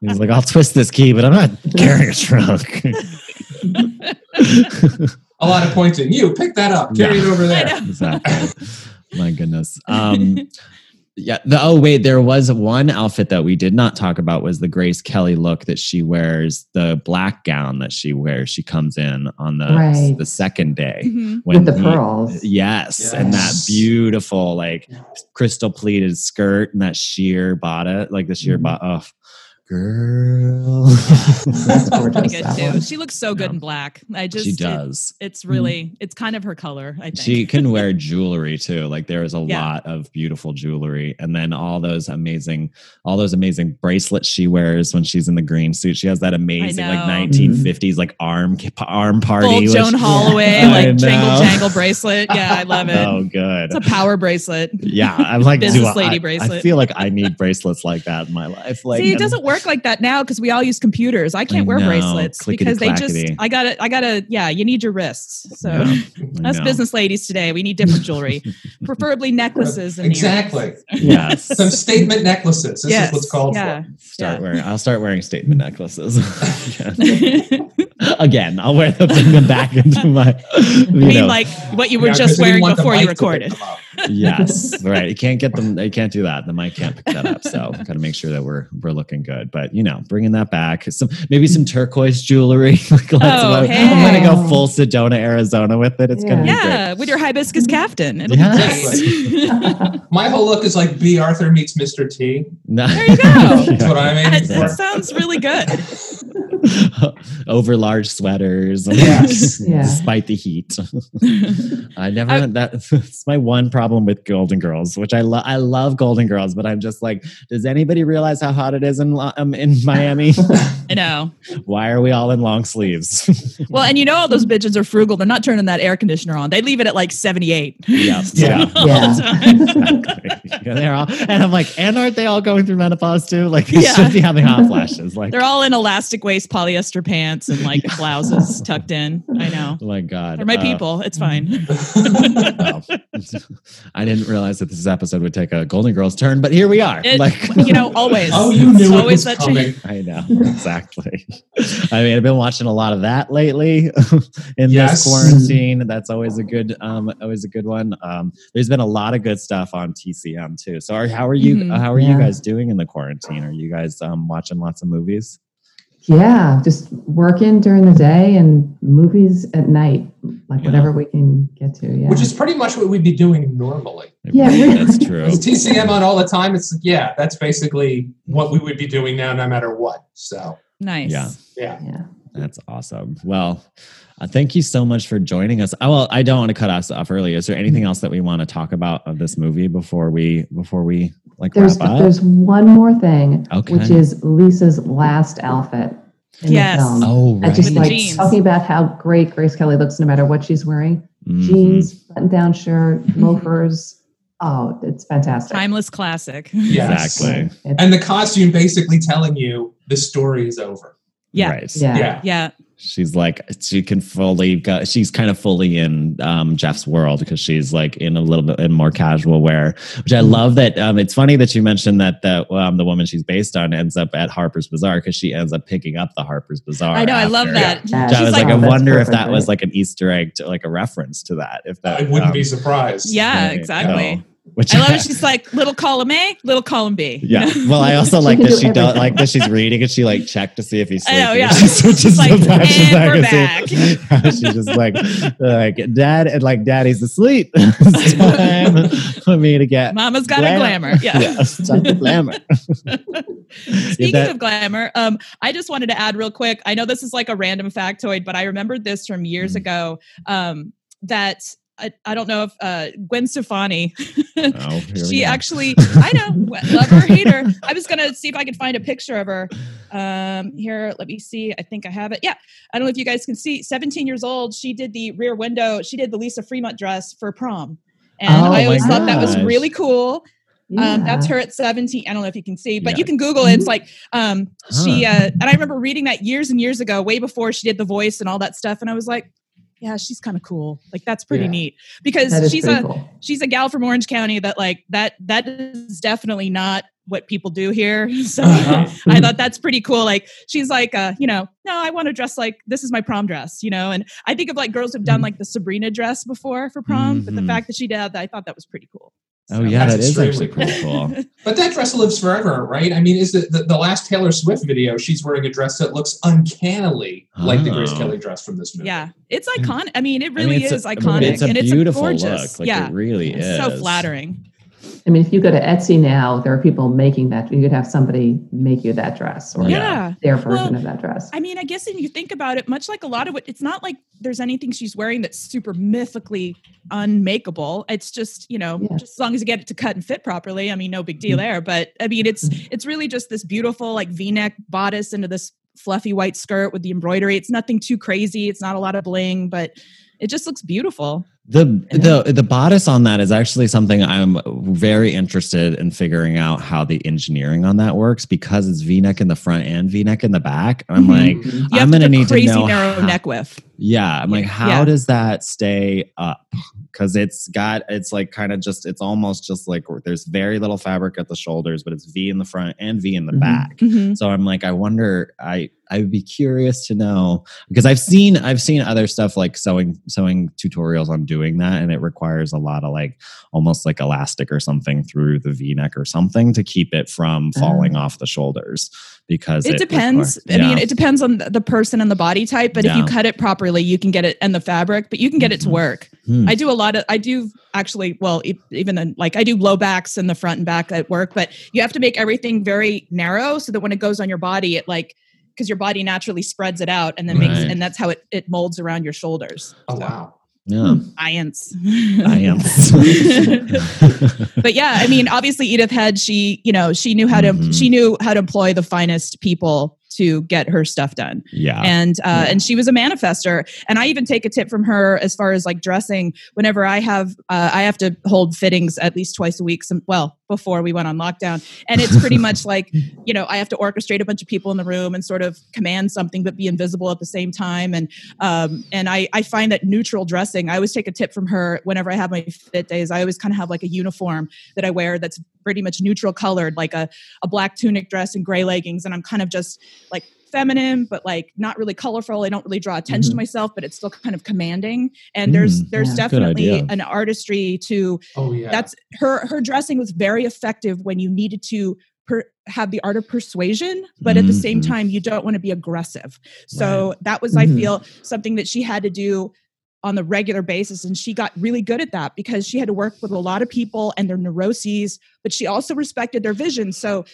S2: he's like, I'll twist this key, but I'm not carrying a trunk. *laughs*
S4: a lot of pointing. You pick that up, carry it over there.
S2: exactly. My goodness. Um yeah. The, oh wait, there was one outfit that we did not talk about was the Grace Kelly look that she wears, the black gown that she wears. She comes in on the
S5: Right.
S2: the second day
S3: Mhm.
S5: With the
S2: he-
S5: pearls.
S2: Yes, and that beautiful like crystal pleated skirt and that sheer bodice, like the sheer
S5: Mhm.
S2: bot. Oh, girl. *laughs*
S5: That's
S3: Pretty
S5: gorgeous.
S3: good
S5: that
S3: too.
S5: one.
S3: She looks so good
S2: Yeah.
S3: in black. I just
S2: she
S3: it-
S2: does.
S3: it's mm-hmm. really it's kind of her color. I think
S2: She can wear *laughs* jewelry too. Like there is a
S3: Yeah.
S2: lot of beautiful jewelry, and then all those amazing, all those amazing bracelets she wears when she's in the green suit. She has that amazing like
S3: know.
S2: 1950s mm-hmm. like arm arm party.
S3: full
S2: which-
S3: Joan Holloway
S2: I
S3: like
S2: know.
S3: jangle jangle bracelet. Yeah, I love it.
S2: Oh, good.
S3: It's a power bracelet.
S2: yeah, I'm like,
S3: Business
S2: do I-
S3: lady
S2: I,
S3: bracelet.
S2: I feel like I need bracelets like that in my life. Like,
S3: See, it doesn't work work like that now because we all use computers. I can't
S2: I
S3: wear
S2: know.
S3: bracelets because they just. I gotta. I gotta. Yeah, you need your wrists. So
S2: Yeah,
S3: us business ladies today, we need different jewelry, *laughs* preferably necklaces. And
S4: exactly. *laughs*
S2: Yes.
S4: Some statement necklaces. This
S3: Yes,
S4: is what's called
S3: yeah.
S4: for.
S2: Start
S3: Yeah.
S2: wearing. I'll start wearing statement necklaces. *laughs*
S3: earrings.
S2: Again, I'll wear them bring them back into my. *laughs* You
S3: I mean,
S2: know,
S3: like what you were
S4: Yeah, 'cause
S3: just wearing before you
S4: mic to pick
S3: recorded. *laughs*
S2: yes, right. You can't get them. You can't do that. The mic can't pick that up. So, *laughs* got to make sure that we're we're looking good. But you know, bringing that back. Some maybe some turquoise jewelry. like, let's-
S3: Oh,
S2: I'm gonna go full Sedona, Arizona with it. It's gonna be
S3: Yeah, with your hibiscus caftan. It'll
S2: Yes.
S3: be great.
S4: My whole look is like Bea Arthur meets Mr. T.
S2: great. No.
S3: There you go.
S4: That's what I mean. aiming
S3: That, that sounds really good. *laughs*
S2: Over large sweaters. *laughs*
S4: Yes.
S5: Yeah.
S2: Despite the heat. *laughs* I never
S3: I-
S2: that's my one problem with Golden Girls, which I love I love Golden Girls, but I'm just like, does anybody realize how hot it is in um, in Miami?
S3: I know.
S2: Why are we all in long sleeves?
S3: Well, and you know all those bitches are frugal. They're not turning that air conditioner on. They leave it at like 78.
S2: yeah.
S4: Yeah.
S3: All
S5: Yeah.
S2: Exactly. Yeah, they're all, and I'm like, and aren't they all going through menopause too? Like, they
S3: Yeah.
S2: should be having hot flashes. Like,
S3: They're all in elastic waist polyester pants and like *laughs* blouses tucked in. I know.
S2: oh my God.
S3: They're my
S2: Uh,
S3: people. It's fine.
S2: oh. *laughs* I didn't realize that this episode would take a Golden Girls turn, but here we are.
S3: It,
S2: like,
S3: you know, always.
S4: Oh, you knew
S3: It's
S4: it
S3: always
S4: was
S3: that
S4: coming.
S3: change.
S2: I know exactly. I mean, I've been watching a lot of that lately *laughs* in
S4: Yes.
S2: this quarantine. That's always a good, um, always a good one. Um, there's been a lot of good stuff on TCM too. So, are, how are you?
S3: Mhm.
S2: How are you guys doing in the quarantine? Are you guys um, watching lots of movies?
S5: Yeah, just working during the day and movies at night, like
S2: Yeah.
S5: whatever we can get to. Yeah.
S4: Which is pretty much what we'd be doing normally.
S5: Yeah,
S2: that's true.
S4: With TCM on all the time. It's yeah, that's basically what we would be doing now, no matter what. So
S3: Nice.
S2: Yeah.
S4: yeah.
S5: yeah.
S2: That's awesome. Well, uh, thank you so much for joining us. Oh, well, I don't want to cut us off early. Is there anything else that we want to talk about of this movie before we before we like
S5: There's
S2: wrap up?
S5: there's one more thing,
S2: Okay.
S5: which is Lisa's last outfit in
S3: Yes.
S5: the film.
S2: oh,
S5: I
S2: right.
S5: just
S3: With
S5: like
S3: jeans.
S5: talking about how great Grace Kelly looks no matter what she's wearing.
S2: Mhm.
S5: Jeans, button down shirt, loafers. Oh, it's fantastic.
S3: Timeless classic.
S4: Yes.
S2: Exactly.
S5: It's-
S4: And the costume basically telling you the story is over.
S3: Yeah.
S2: Right.
S5: yeah.
S4: Yeah.
S3: Yeah.
S2: She's like she can fully go, she's kind of fully in um, Jeff's world because she's like in a little bit in more casual wear, which I love that um, it's funny that you mentioned that the um, the woman she's based on ends up at Harper's Bazaar because she ends up picking up the Harper's Bazaar.
S3: I know. I love that.
S5: Yeah.
S2: Which I was like,
S3: like,
S2: I
S5: Oh, that's
S2: wonder if
S5: perfect,
S2: that was like an Easter egg to like a reference to that. If that
S4: I wouldn't
S2: um,
S4: be surprised.
S3: yeah, exactly.
S2: No. Which
S3: I love it. She's like little column A, little column B.
S2: Yeah. *laughs* Well, I also like that she don't like that she's reading and she like checked to see if he's
S3: I
S2: sleeping.
S3: know, yeah. *laughs*
S2: She switches
S3: like,
S2: the patches
S3: "And we're
S2: back *laughs* see- she's just like, like dad and like daddy's asleep. it's time for me to get
S3: Mama's got
S2: Glam-
S3: a glamour. Yeah.
S2: it's time for glamour.
S3: Speaking
S2: that-
S3: of glamour, um, I just wanted to add real quick. I know this is like a random factoid, but I remembered this from years
S2: Mm.
S3: ago. Um, that I, I don't know if uh, Gwen Stefani,
S2: Oh, *laughs*
S3: she actually, I know, *laughs* love her, hate her. I was gonna see if I could find a picture of her. Um, here, let me see. I think I have it. Yeah, I don't know if you guys can see. 17 years old. She did the rear window. She did the Lisa Fremont dress for prom, and
S5: Oh
S3: I
S5: my
S3: always thought that was really cool. Um, that's her at 17. I don't know if you can see, but
S2: Yeah.
S3: you can Google it. It's like um, she, uh, and I remember reading that years and years ago, way before she did the voice and all that stuff. And I was like, yeah, she's kind of cool. Like that's pretty
S4: Yeah.
S3: neat because she's a
S5: cool.
S3: she's a gal from Orange County that like that that is definitely not what people do here. *laughs* So
S4: Uh-huh. *laughs*
S3: I thought that's pretty cool. Like she's like, uh, you know, no, I want to dress like this is my prom dress, you know. And I think of like girls who've done like the Sabrina dress before for prom, but the
S2: Mhm.
S3: fact that she did, that, I thought that was pretty cool.
S2: Oh
S3: So-
S2: yeah, that
S4: That's
S2: is actually pretty cool. *laughs*
S4: But that dress lives forever, right? I mean, is the, the, the last Taylor Swift video, she's wearing a dress that looks uncannily like the Grace
S2: Oh.
S4: Kelly dress from this movie.
S3: Yeah, it's hmm. iconic. I mean, it
S2: I mean,
S3: really
S2: it's
S3: is
S2: a,
S3: iconic,
S2: It's a
S3: and it's a gorgeous.
S2: look. Like
S3: yeah,
S2: it really
S3: it's
S2: is.
S3: so flattering.
S5: I mean, if you go to Etsy now, there are people making that. You could have somebody make you that dress or
S2: Yeah.
S5: Their version
S3: Well,
S5: of that dress.
S3: I mean, I guess if you think about it, much like a lot of what, it's not like there's anything she's wearing that's super mythically unmakeable. It's just, you know,
S5: Yeah.
S3: just as long as you get it to cut and fit properly. I mean, no big deal mm-hmm. there. But I mean, it's mm-hmm. it's really just this beautiful like V-neck bodice into this fluffy white skirt with the embroidery. It's nothing too crazy. It's not a lot of bling, but it just looks beautiful.
S2: The the the bodice on that is actually something I'm very interested in figuring out how the engineering on that works because it's V-neck in the front and V-neck in the back. I'm
S3: Mhm.
S2: like.
S3: You
S2: I'm gonna
S3: to
S2: need to
S3: crazy
S2: know
S3: narrow
S2: how-
S3: neck width.
S2: Yeah, I'm like, how
S3: Yeah.
S2: does that stay up? Because it's got, it's like kind of just, it's almost just like there's very little fabric at the shoulders, but it's V in the front and V in the
S5: Mhm.
S2: back.
S3: Mhm.
S2: So I'm like, I wonder, I I would be curious to know because I've seen I've seen other stuff like sewing sewing tutorials on doing that, and it requires a lot of like almost like elastic or something through the V neck or something to keep it from falling off the shoulders because
S3: It depends.
S2: requires-
S3: I mean, it depends on the- the person and the body type, but if you cut it properly, you can get it and the fabric, but you can get it to
S2: Mhm.
S3: work.
S2: Hmm.
S3: I do a lot of, I do actually, well, even then, like I do low backs in the front and back at work, but you have to make everything very narrow so that when it goes on your body, it like, because your body naturally spreads it out and then makes, and that's how it, it molds around your shoulders.
S4: Oh
S3: So,
S4: wow.
S2: Yeah.
S3: Science.
S2: I am.
S3: but yeah, I mean, obviously Edith Head, she, you know, she knew how to,
S2: Mhm.
S3: she knew how to employ the finest people to get her stuff done
S2: yeah.
S3: and uh, and she was a manifester and i even take a tip from her as far as like dressing whenever i have uh, i have to hold fittings at least twice a week some well before we went on lockdown. And it's pretty much *laughs* like you know i have to orchestrate a bunch of people in the room and sort of command something but be invisible at the same time. And um, and I, I find that neutral dressing i always take a tip from her whenever i have my fit days. I always kind of have like a uniform that i wear that's pretty much neutral colored like a, a black tunic dress and gray leggings. And i'm kind of just like feminine but like not really colorful i don't really draw attention to
S5: Mhm.
S3: myself but it's still kind of commanding and there's
S2: Mm,
S3: there's
S5: yeah.
S3: Definitely an artistry to
S4: Oh yeah.
S3: that's her her dressing was very effective when you needed to per, have the art of persuasion but at the same
S2: Mhm.
S3: time you don't want to be aggressive so that was i
S5: Mhm.
S3: feel something that she had to do on the regular basis and she got really good at that because she had to work with a lot of people and their neuroses but she also respected their vision so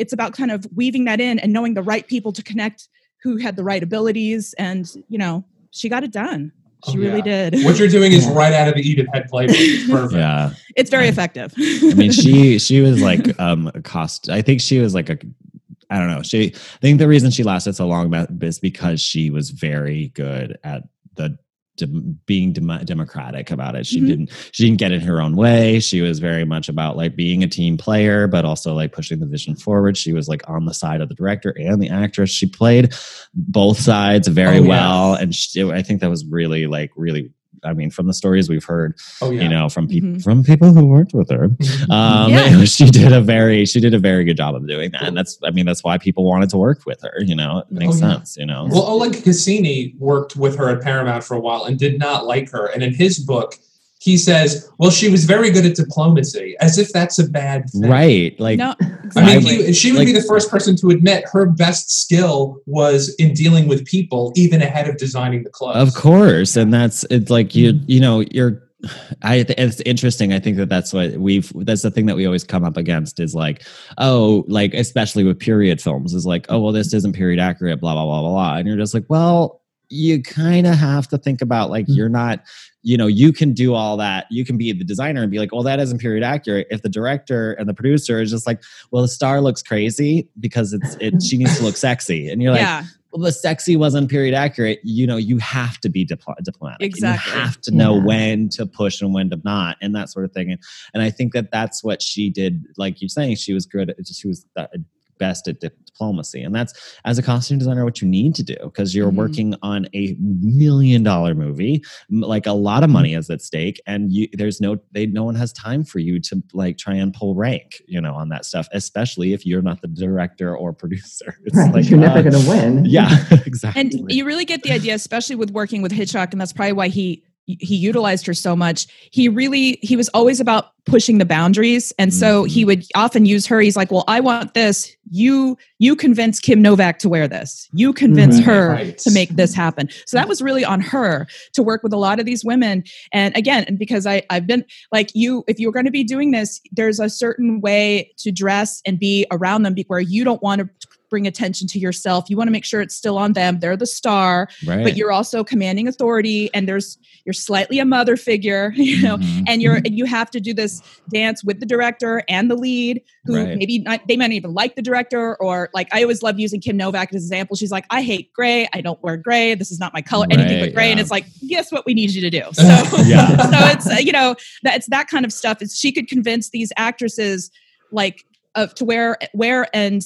S3: it's about kind of weaving that in and knowing the right people to connect who had the right abilities and you know she got it done she
S4: Oh,
S3: really
S4: yeah.
S3: did
S4: what you're doing is *laughs* right out of the Edith Head playbook. It's Perfect.
S2: yeah.
S3: it's very effective
S2: I mean, she *laughs* she was like um a cost. I think she was like a. I don't know. She. I think the reason she lasted so long about- is because she was very good at the. Dem- being dem- democratic about it she
S3: Mhm.
S2: didn't she didn't get in her own way she was very much about like being a team player but also like pushing the vision forward she was like on the side of the director and the actress she played both sides very
S4: Oh, yeah.
S2: well and she, i think that was really like really i mean from the stories we've heard
S4: Oh yeah.
S2: you know from people
S3: Mhm.
S2: from people who worked with her um
S3: Yeah. *laughs*
S2: she did a very she did a very good job of doing that and that's i mean that's why people wanted to work with her you know it makes
S4: Oh, yeah.
S2: sense you know
S4: Well, Oleg Cassini worked with her at Paramount for a while and did not like her. And in his book, he says, "Well, she was very good at diplomacy, as if that's a bad thing."
S2: right like
S3: no
S4: I mean, he, she would be the first person to admit her best skill was in dealing with people, even ahead of designing the clothes.
S2: of course and that's it's like you you know you're I it's interesting. I think that that's what we've. That's the thing that we always come up against is like, oh, like especially with period films is like, oh, well, this isn't period accurate, blah blah blah blah blah, and you're just like, well, you kind of have to think about like
S5: Mhm.
S2: you're not, you know, you can do all that. You can be the designer and be like, well, that isn't period accurate. If the director and the producer is just like, well, the star looks crazy because it's it, she needs to look *laughs* sexy, and you're like,
S3: yeah
S2: well, the sexy wasn't period accurate. You know, you have to be dipl- diplomatic.
S3: Exactly.
S2: You have to know
S5: Yeah.
S2: when to push and when to not, and that sort of thing. And, and I think that that's what she did. Like you're saying, she was good. At, she was the best at dip- diplomacy, and that's as a costume designer what you need to do because you're
S3: Mhm.
S2: working on a million dollar movie. Like a lot of money is at stake, and you there's no they no one has time for you to like try and pull rank, you know, on that stuff. Especially if you're not the director or *laughs* producer. It's
S5: Right.
S2: like,
S5: you're never
S2: uh,
S5: going to win. *laughs*
S2: yeah, *laughs* exactly.
S3: and you really get the idea especially with working with hitchcock and that's probably why he he utilized her so much he really he was always about pushing the boundaries. And so he
S2: Mhm.
S3: would often use her. He's like well i want this. You you convince kim novak to wear this. You convince
S5: Right,
S3: her
S4: right.
S3: to make this happen. So that was really on her to work with a lot of these women. And again and because i i've been like you if you're going to be doing this there's a certain way to dress and be around them be- where you don't want to bring attention to yourself. You want to make sure it's still on them. They're the star,
S2: right.
S3: but you're also commanding authority and there's you're slightly a mother figure, *laughs* you know,
S2: Mhm.
S3: and you're and you have to do this dance with the director and the lead who
S2: Right.
S3: maybe not, they might not even like the director or like I always love using Kim Novak as an example. She's like, I hate gray. I don't wear gray. This is not my color. anything but gray. And it's like, guess what we need you to do. *laughs* So
S2: Yeah.
S3: so it's uh, you know that it's that kind of stuff. Is she could convince these actresses like of to wear wear and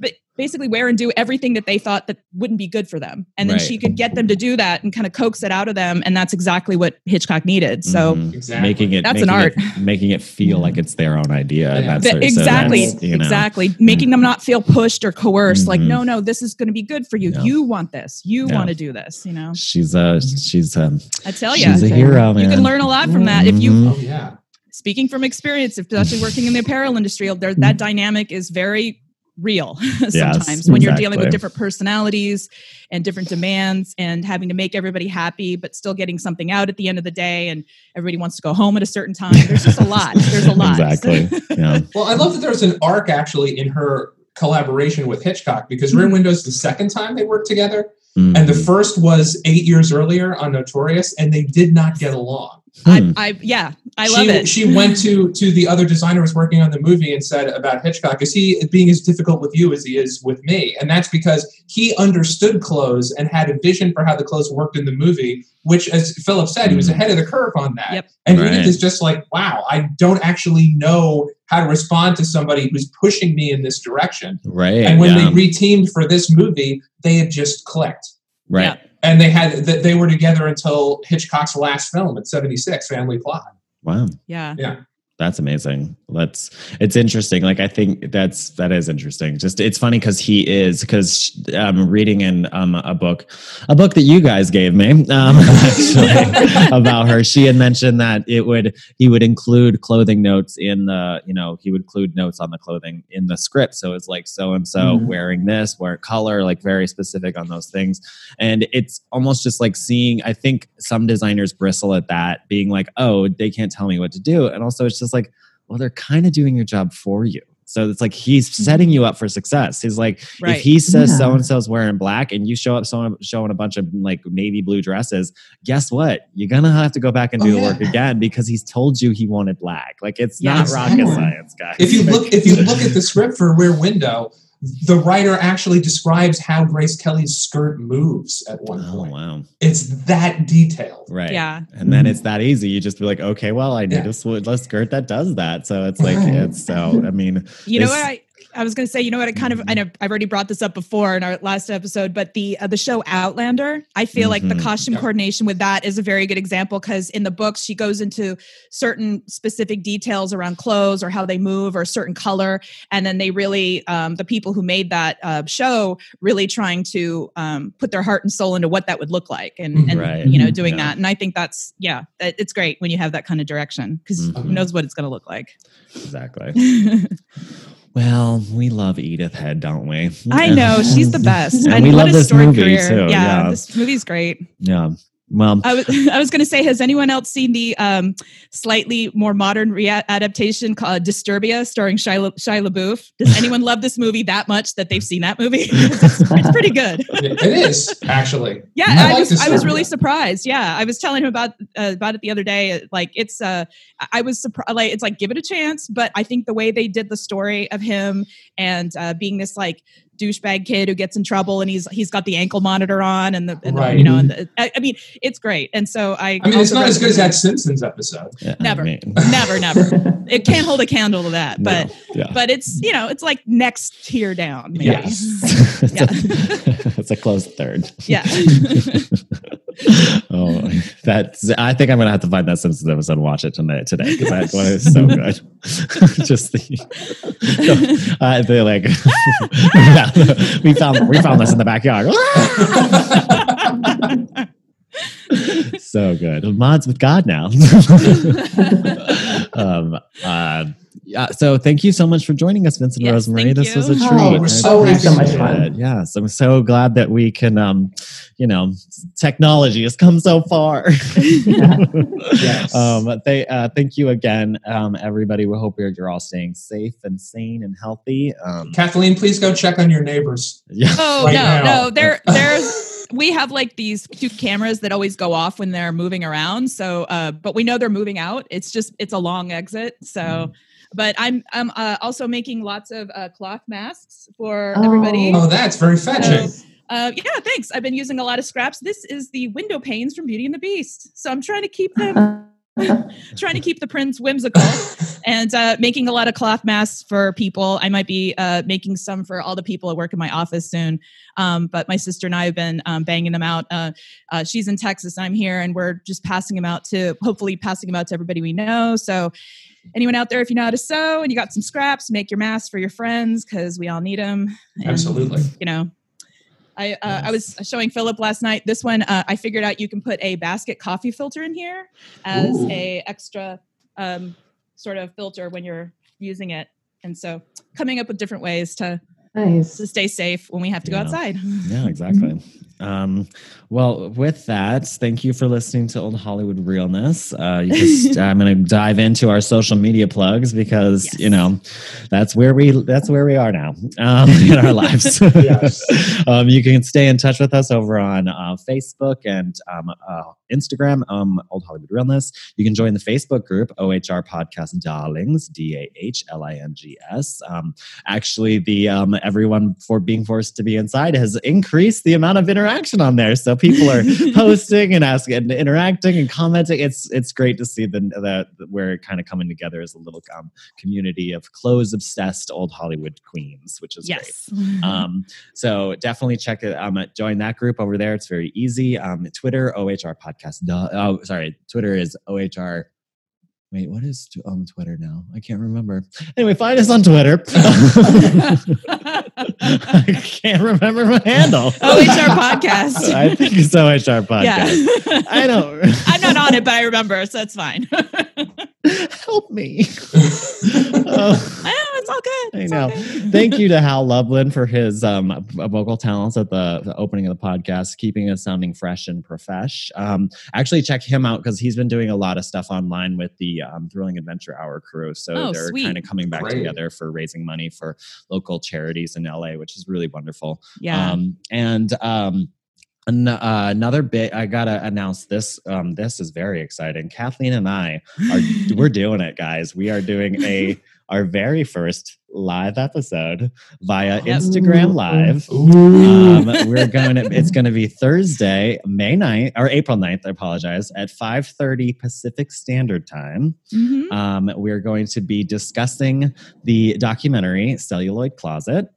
S3: ba- basically wear and do everything that they thought that wouldn't be good for them, and then
S2: Right.
S3: she could get them to do that and kind of coax it out of them, and that's exactly what Hitchcock needed. So.
S2: Mhm.
S4: Exactly.
S2: making it
S3: That's an
S2: making it- making it feel like it's their own idea.
S4: Yeah.
S2: That's
S3: Th-
S2: so- so
S3: exactly
S2: that's, you know,
S3: exactly making them not feel pushed or coerced like
S2: Mhm.
S3: no no this is going to be good for you
S2: Yeah.
S3: you want this you
S2: Yeah.
S3: want to do this you know
S2: She's a she's um
S3: i tell you
S2: she's a hero, man.
S3: you can learn a lot from that if you
S2: Mhm.
S4: Oh yeah.
S3: speaking from experience, especially working in the apparel industry, there, that dynamic is very real *laughs* sometimes when you're dealing with different personalities and different demands and having to make everybody happy but still getting something out at the end of the day and everybody wants to go home at a certain time there's just a lot *laughs* there's a lot
S2: Exactly. *laughs* Yeah.
S4: Well, I love that there's an arc actually in her collaboration with Hitchcock because Rear Windows the second time they worked together, and the
S2: Mhm.
S4: first was eight years earlier on Notorious, and they did not get along.
S2: Hmm.
S3: I, I yeah i love
S4: she,
S3: it
S4: She went to to the other designer was working on the movie and said about Hitchcock, is he being as difficult with you as he is with me? And that's because he understood clothes and had a vision for how the clothes worked in the movie, which, as Philip said, he was ahead of the curve on that.
S3: Yep.
S4: And
S2: Right.
S4: Edith is just like, wow, I don't actually know how to respond to somebody who's pushing me in this direction.
S2: right.
S4: And when
S2: yeah.
S4: they reteamed for this movie, they had just clicked.
S2: right.
S3: Yeah.
S4: And they had that they were together until Hitchcock's last film at 76, Family Plot.
S2: Wow.
S3: yeah
S4: Yeah.
S2: That's amazing. That's it's interesting. Like I think that's that is interesting. Just it's funny because he is because I'm reading in um, a book, a book that you guys gave me um, *laughs* actually *laughs* about her. She had mentioned that it would he would include clothing notes in the you know he would include notes on the clothing in the script. So it's like so and so wearing this, wear color, like very specific on those things. And it's almost just like seeing. I think some designers bristle at that, being like, oh, they can't tell me what to do, and also it's just like, well, they're kind of doing your job for you. So it's like he's mm-hmm. setting you up for success. He's like,
S3: Right.
S2: if he says
S5: Yeah.
S2: so and so's wearing black and you show up so, showing a bunch of like navy blue dresses, guess what? You're gonna have to go back and
S4: Oh,
S2: do the oh,
S4: yeah.
S2: work again because he's told you he wanted black. Like it's
S3: Yeah,
S2: not rocket science, guys.
S4: if you look if you look at the *laughs* script for Rear Window, the writer actually describes how Grace Kelly's skirt moves at one
S2: oh
S4: point.
S2: wow,
S4: It's that detailed.
S2: right?
S3: yeah
S2: And then it's that easy. You just be like, okay, well, I need
S4: Yeah.
S2: a sw- a skirt that does that. So it's like it's so. I mean,
S3: You know what I I was going to say, you know what I kind of I know I've already brought this up before in our last episode, but the uh, the show Outlander, I feel like the
S2: Mhm.
S3: costume
S4: Yeah.
S3: coordination with that is a very good example because in the books she goes into certain specific details around clothes or how they move or a certain color, and then they really um, the people who made that uh, show really trying to um, put their heart and soul into what that would look like, and, and
S2: Right.
S3: you know doing
S2: Yeah.
S3: that, and I think that's yeah, it's great when you have that kind of direction because
S2: Mhm.
S3: who knows what it's going to look like.
S2: exactly. *laughs* Well, we love Edith Head, don't we?
S3: I know she's the *laughs* best,
S2: And we love this movie,
S3: career.
S2: too,
S3: Yeah,
S2: yeah.
S3: this movie's great.
S2: Yeah. Well,
S3: I was *laughs* I was going to say, has anyone else seen the um, slightly more modern re- adaptation called Disturbia, starring Shia, La- Shia LaBeouf? Does *laughs* anyone love this movie that much that they've seen that movie? it's, *laughs* it's pretty good.
S4: It is actually.
S3: Yeah,
S4: I
S3: I,
S4: like
S3: was I was really surprised. Yeah, I was telling him about uh, about it the other day. Like it's uh, I was surprised. Like it's like give it a chance, but I think the way they did the story of him and uh, being this like douchebag kid who gets in trouble and he's he's got the ankle monitor on and the, and the- you know and the, I, I mean it's great and so I
S4: I mean, it's not as good as that Simpsons episode.
S2: yeah, I
S3: Never.
S2: mean,
S3: never never *laughs* it can't hold a candle to that but
S2: no, yeah.
S3: but it's you know it's like next tier down maybe.
S2: Yes. *laughs* it's,
S3: Yeah.
S2: a, it's a close third.
S3: yeah *laughs*
S2: oh, that's. I think I'm gonna have to find that Simpsons episode and watch it tonight today because that one is so good. Just the, uh, the like, *laughs* we found we found this in the backyard. *laughs* so good. Mods with God now. *laughs* um, uh, Yeah. So thank you so much for joining us, Vincent
S3: Yes,
S2: Rosemary.
S3: thank
S2: This was a treat.
S5: Oh,
S4: we're so
S5: So much fun.
S2: Yes, I'm so glad that we can. Um, you know, technology has come so far. *laughs*
S4: Yes.
S2: um, they, uh, thank you again, um, everybody. We hope you're, you're all staying safe and sane and healthy. Um,
S4: Kathleen, please go check on your neighbors.
S2: yeah.
S3: Oh
S4: Right
S3: no,
S4: now.
S3: no, there, there's. *laughs* We have like these cute cameras that always go off when they're moving around. So, uh, but we know they're moving out. It's just it's a long exit. So, but I'm I'm uh, also making lots of uh, cloth masks for everybody.
S4: Oh, that's very fetching.
S3: Uh, yeah, thanks. I've been using a lot of scraps. This is the window panes from Beauty and the Beast. So I'm trying to keep them *laughs* *laughs* trying to keep the prints whimsical and uh, making a lot of cloth masks for people. I might be uh, making some for all the people that work in my office soon. Um, but my sister and I have been um, banging them out. Uh, uh, she's in Texas, I'm here, and we're just passing them out to hopefully passing them out to everybody we know. So anyone out there, if you know how to sew and you got some scraps, make your masks for your friends because we all need them.
S4: Absolutely.
S3: You know. I, uh, I was showing Philip last night. This one, uh, I figured out you can put a basket coffee filter in here as
S4: Ooh.
S3: a extra um, sort of filter when you're using it. And so, coming up with different ways to
S5: Nice.
S3: to stay safe when we have to go outside.
S2: Yeah, *laughs* exactly. Um, well, with that, thank you for listening to Old Hollywood Realness. Uh, you just, *laughs* I'm going to dive into our social media plugs because
S3: Yes.
S2: you know that's where we that's where we are now um, *laughs* in our lives. *laughs*
S4: Yes.
S2: um, you can stay in touch with us over on uh, Facebook and um, uh, Instagram, um, Old Hollywood Realness. You can join the Facebook group OHR Podcast Darlings, D A H L I N G S. Um, actually, the um, everyone for being forced to be inside has increased the amount of interaction on there. So people are *laughs* posting and asking and interacting and commenting. It's it's great to see the, that we're kind of coming together as a little um, community of clothes obsessed old Hollywood queens, which is great. Um, so definitely check it. Um, join that group over there. It's very easy. Um, Twitter OHR podcast. Oh, sorry. Twitter is OHR. Wait, what is on Twitter now? I can't remember. Anyway, find us on Twitter. *laughs* *laughs* *laughs* I can't remember my handle.
S3: OHR *laughs* podcast.
S2: I think it's OHR *laughs* podcast.
S3: yeah.
S2: I don't.
S3: I'm not on it, but I remember, so that's fine.
S2: Help me. Oh.
S3: I know, it's all good.
S2: I
S3: It's all
S2: know.
S3: good. *laughs*
S2: Thank you to Hal Lublin for his um, vocal talents at the, the opening of the podcast, keeping us sounding fresh and profesh. Um, actually, check him out because he's been doing a lot of stuff online with the um, Thrilling Adventure Hour crew. So
S3: Oh,
S2: they're kind of coming back
S4: Great.
S2: together for raising money for local charities in LA, which is really wonderful.
S3: Yeah.
S2: Um, and um, an- uh, another bit, I gotta announce this. Um, this is very exciting. Kathleen and I are we're doing it, guys. We are doing a *laughs* our very first live episode via. Instagram Live.
S4: Ooh.
S2: Um, we're going to, it's going to be Thursday, May 9th, or April 9th, I apologize, at 5.30 Pacific Standard Time.
S3: Mhm.
S2: Um, we're going to be discussing the documentary Celluloid Closet.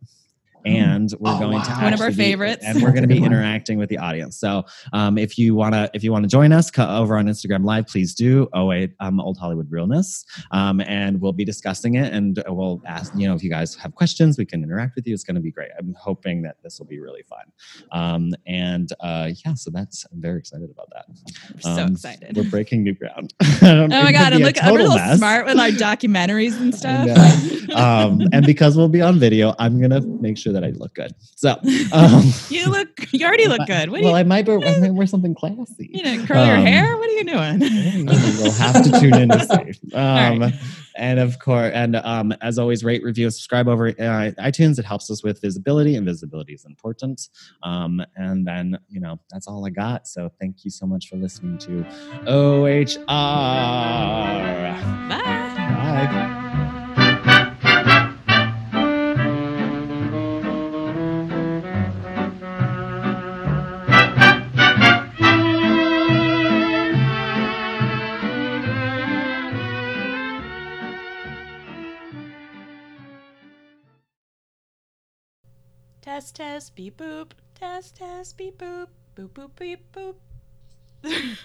S2: And we're
S4: Oh,
S2: going to.
S3: One of our
S2: actually be-
S3: favorites.
S2: and we're going to be *laughs* interacting with the audience. So, um, if you want to, if you want to join us over on Instagram Live, please do. Oh wait, um, Old Hollywood Realness, um, and we'll be discussing it. And we'll ask, you know, if you guys have questions, we can interact with you. It's going to be great. I'm hoping that this will be really fun. Um, and uh, yeah, so that's I'm very excited about that.
S3: We're so
S2: Um,
S3: excited.
S2: We're breaking new ground. *laughs* *laughs* oh
S3: my god! And look, I'm real smart with our documentaries and stuff.
S2: um, and because we'll be on video, I'm gonna make sure that I look good. So, *laughs* um,
S3: you look, you already look *laughs* good. What
S2: well,
S3: you,
S2: I might, wear, I might *laughs* wear something classy.
S3: you know, curl your
S2: um,
S3: hair? What are you doing?
S2: You'll have to tune in to see. Um,
S3: right.
S2: And of course, and um, as always, rate, review, subscribe over uh, iTunes. It helps us with visibility, and visibility is important. Um, and then, you know, that's all I got. So thank you so much for listening to OHR.
S3: Bye.
S2: Bye.
S3: Test, test, beep, boop. Test, test, beep, boop. Boop, boop, beep, boop. *laughs*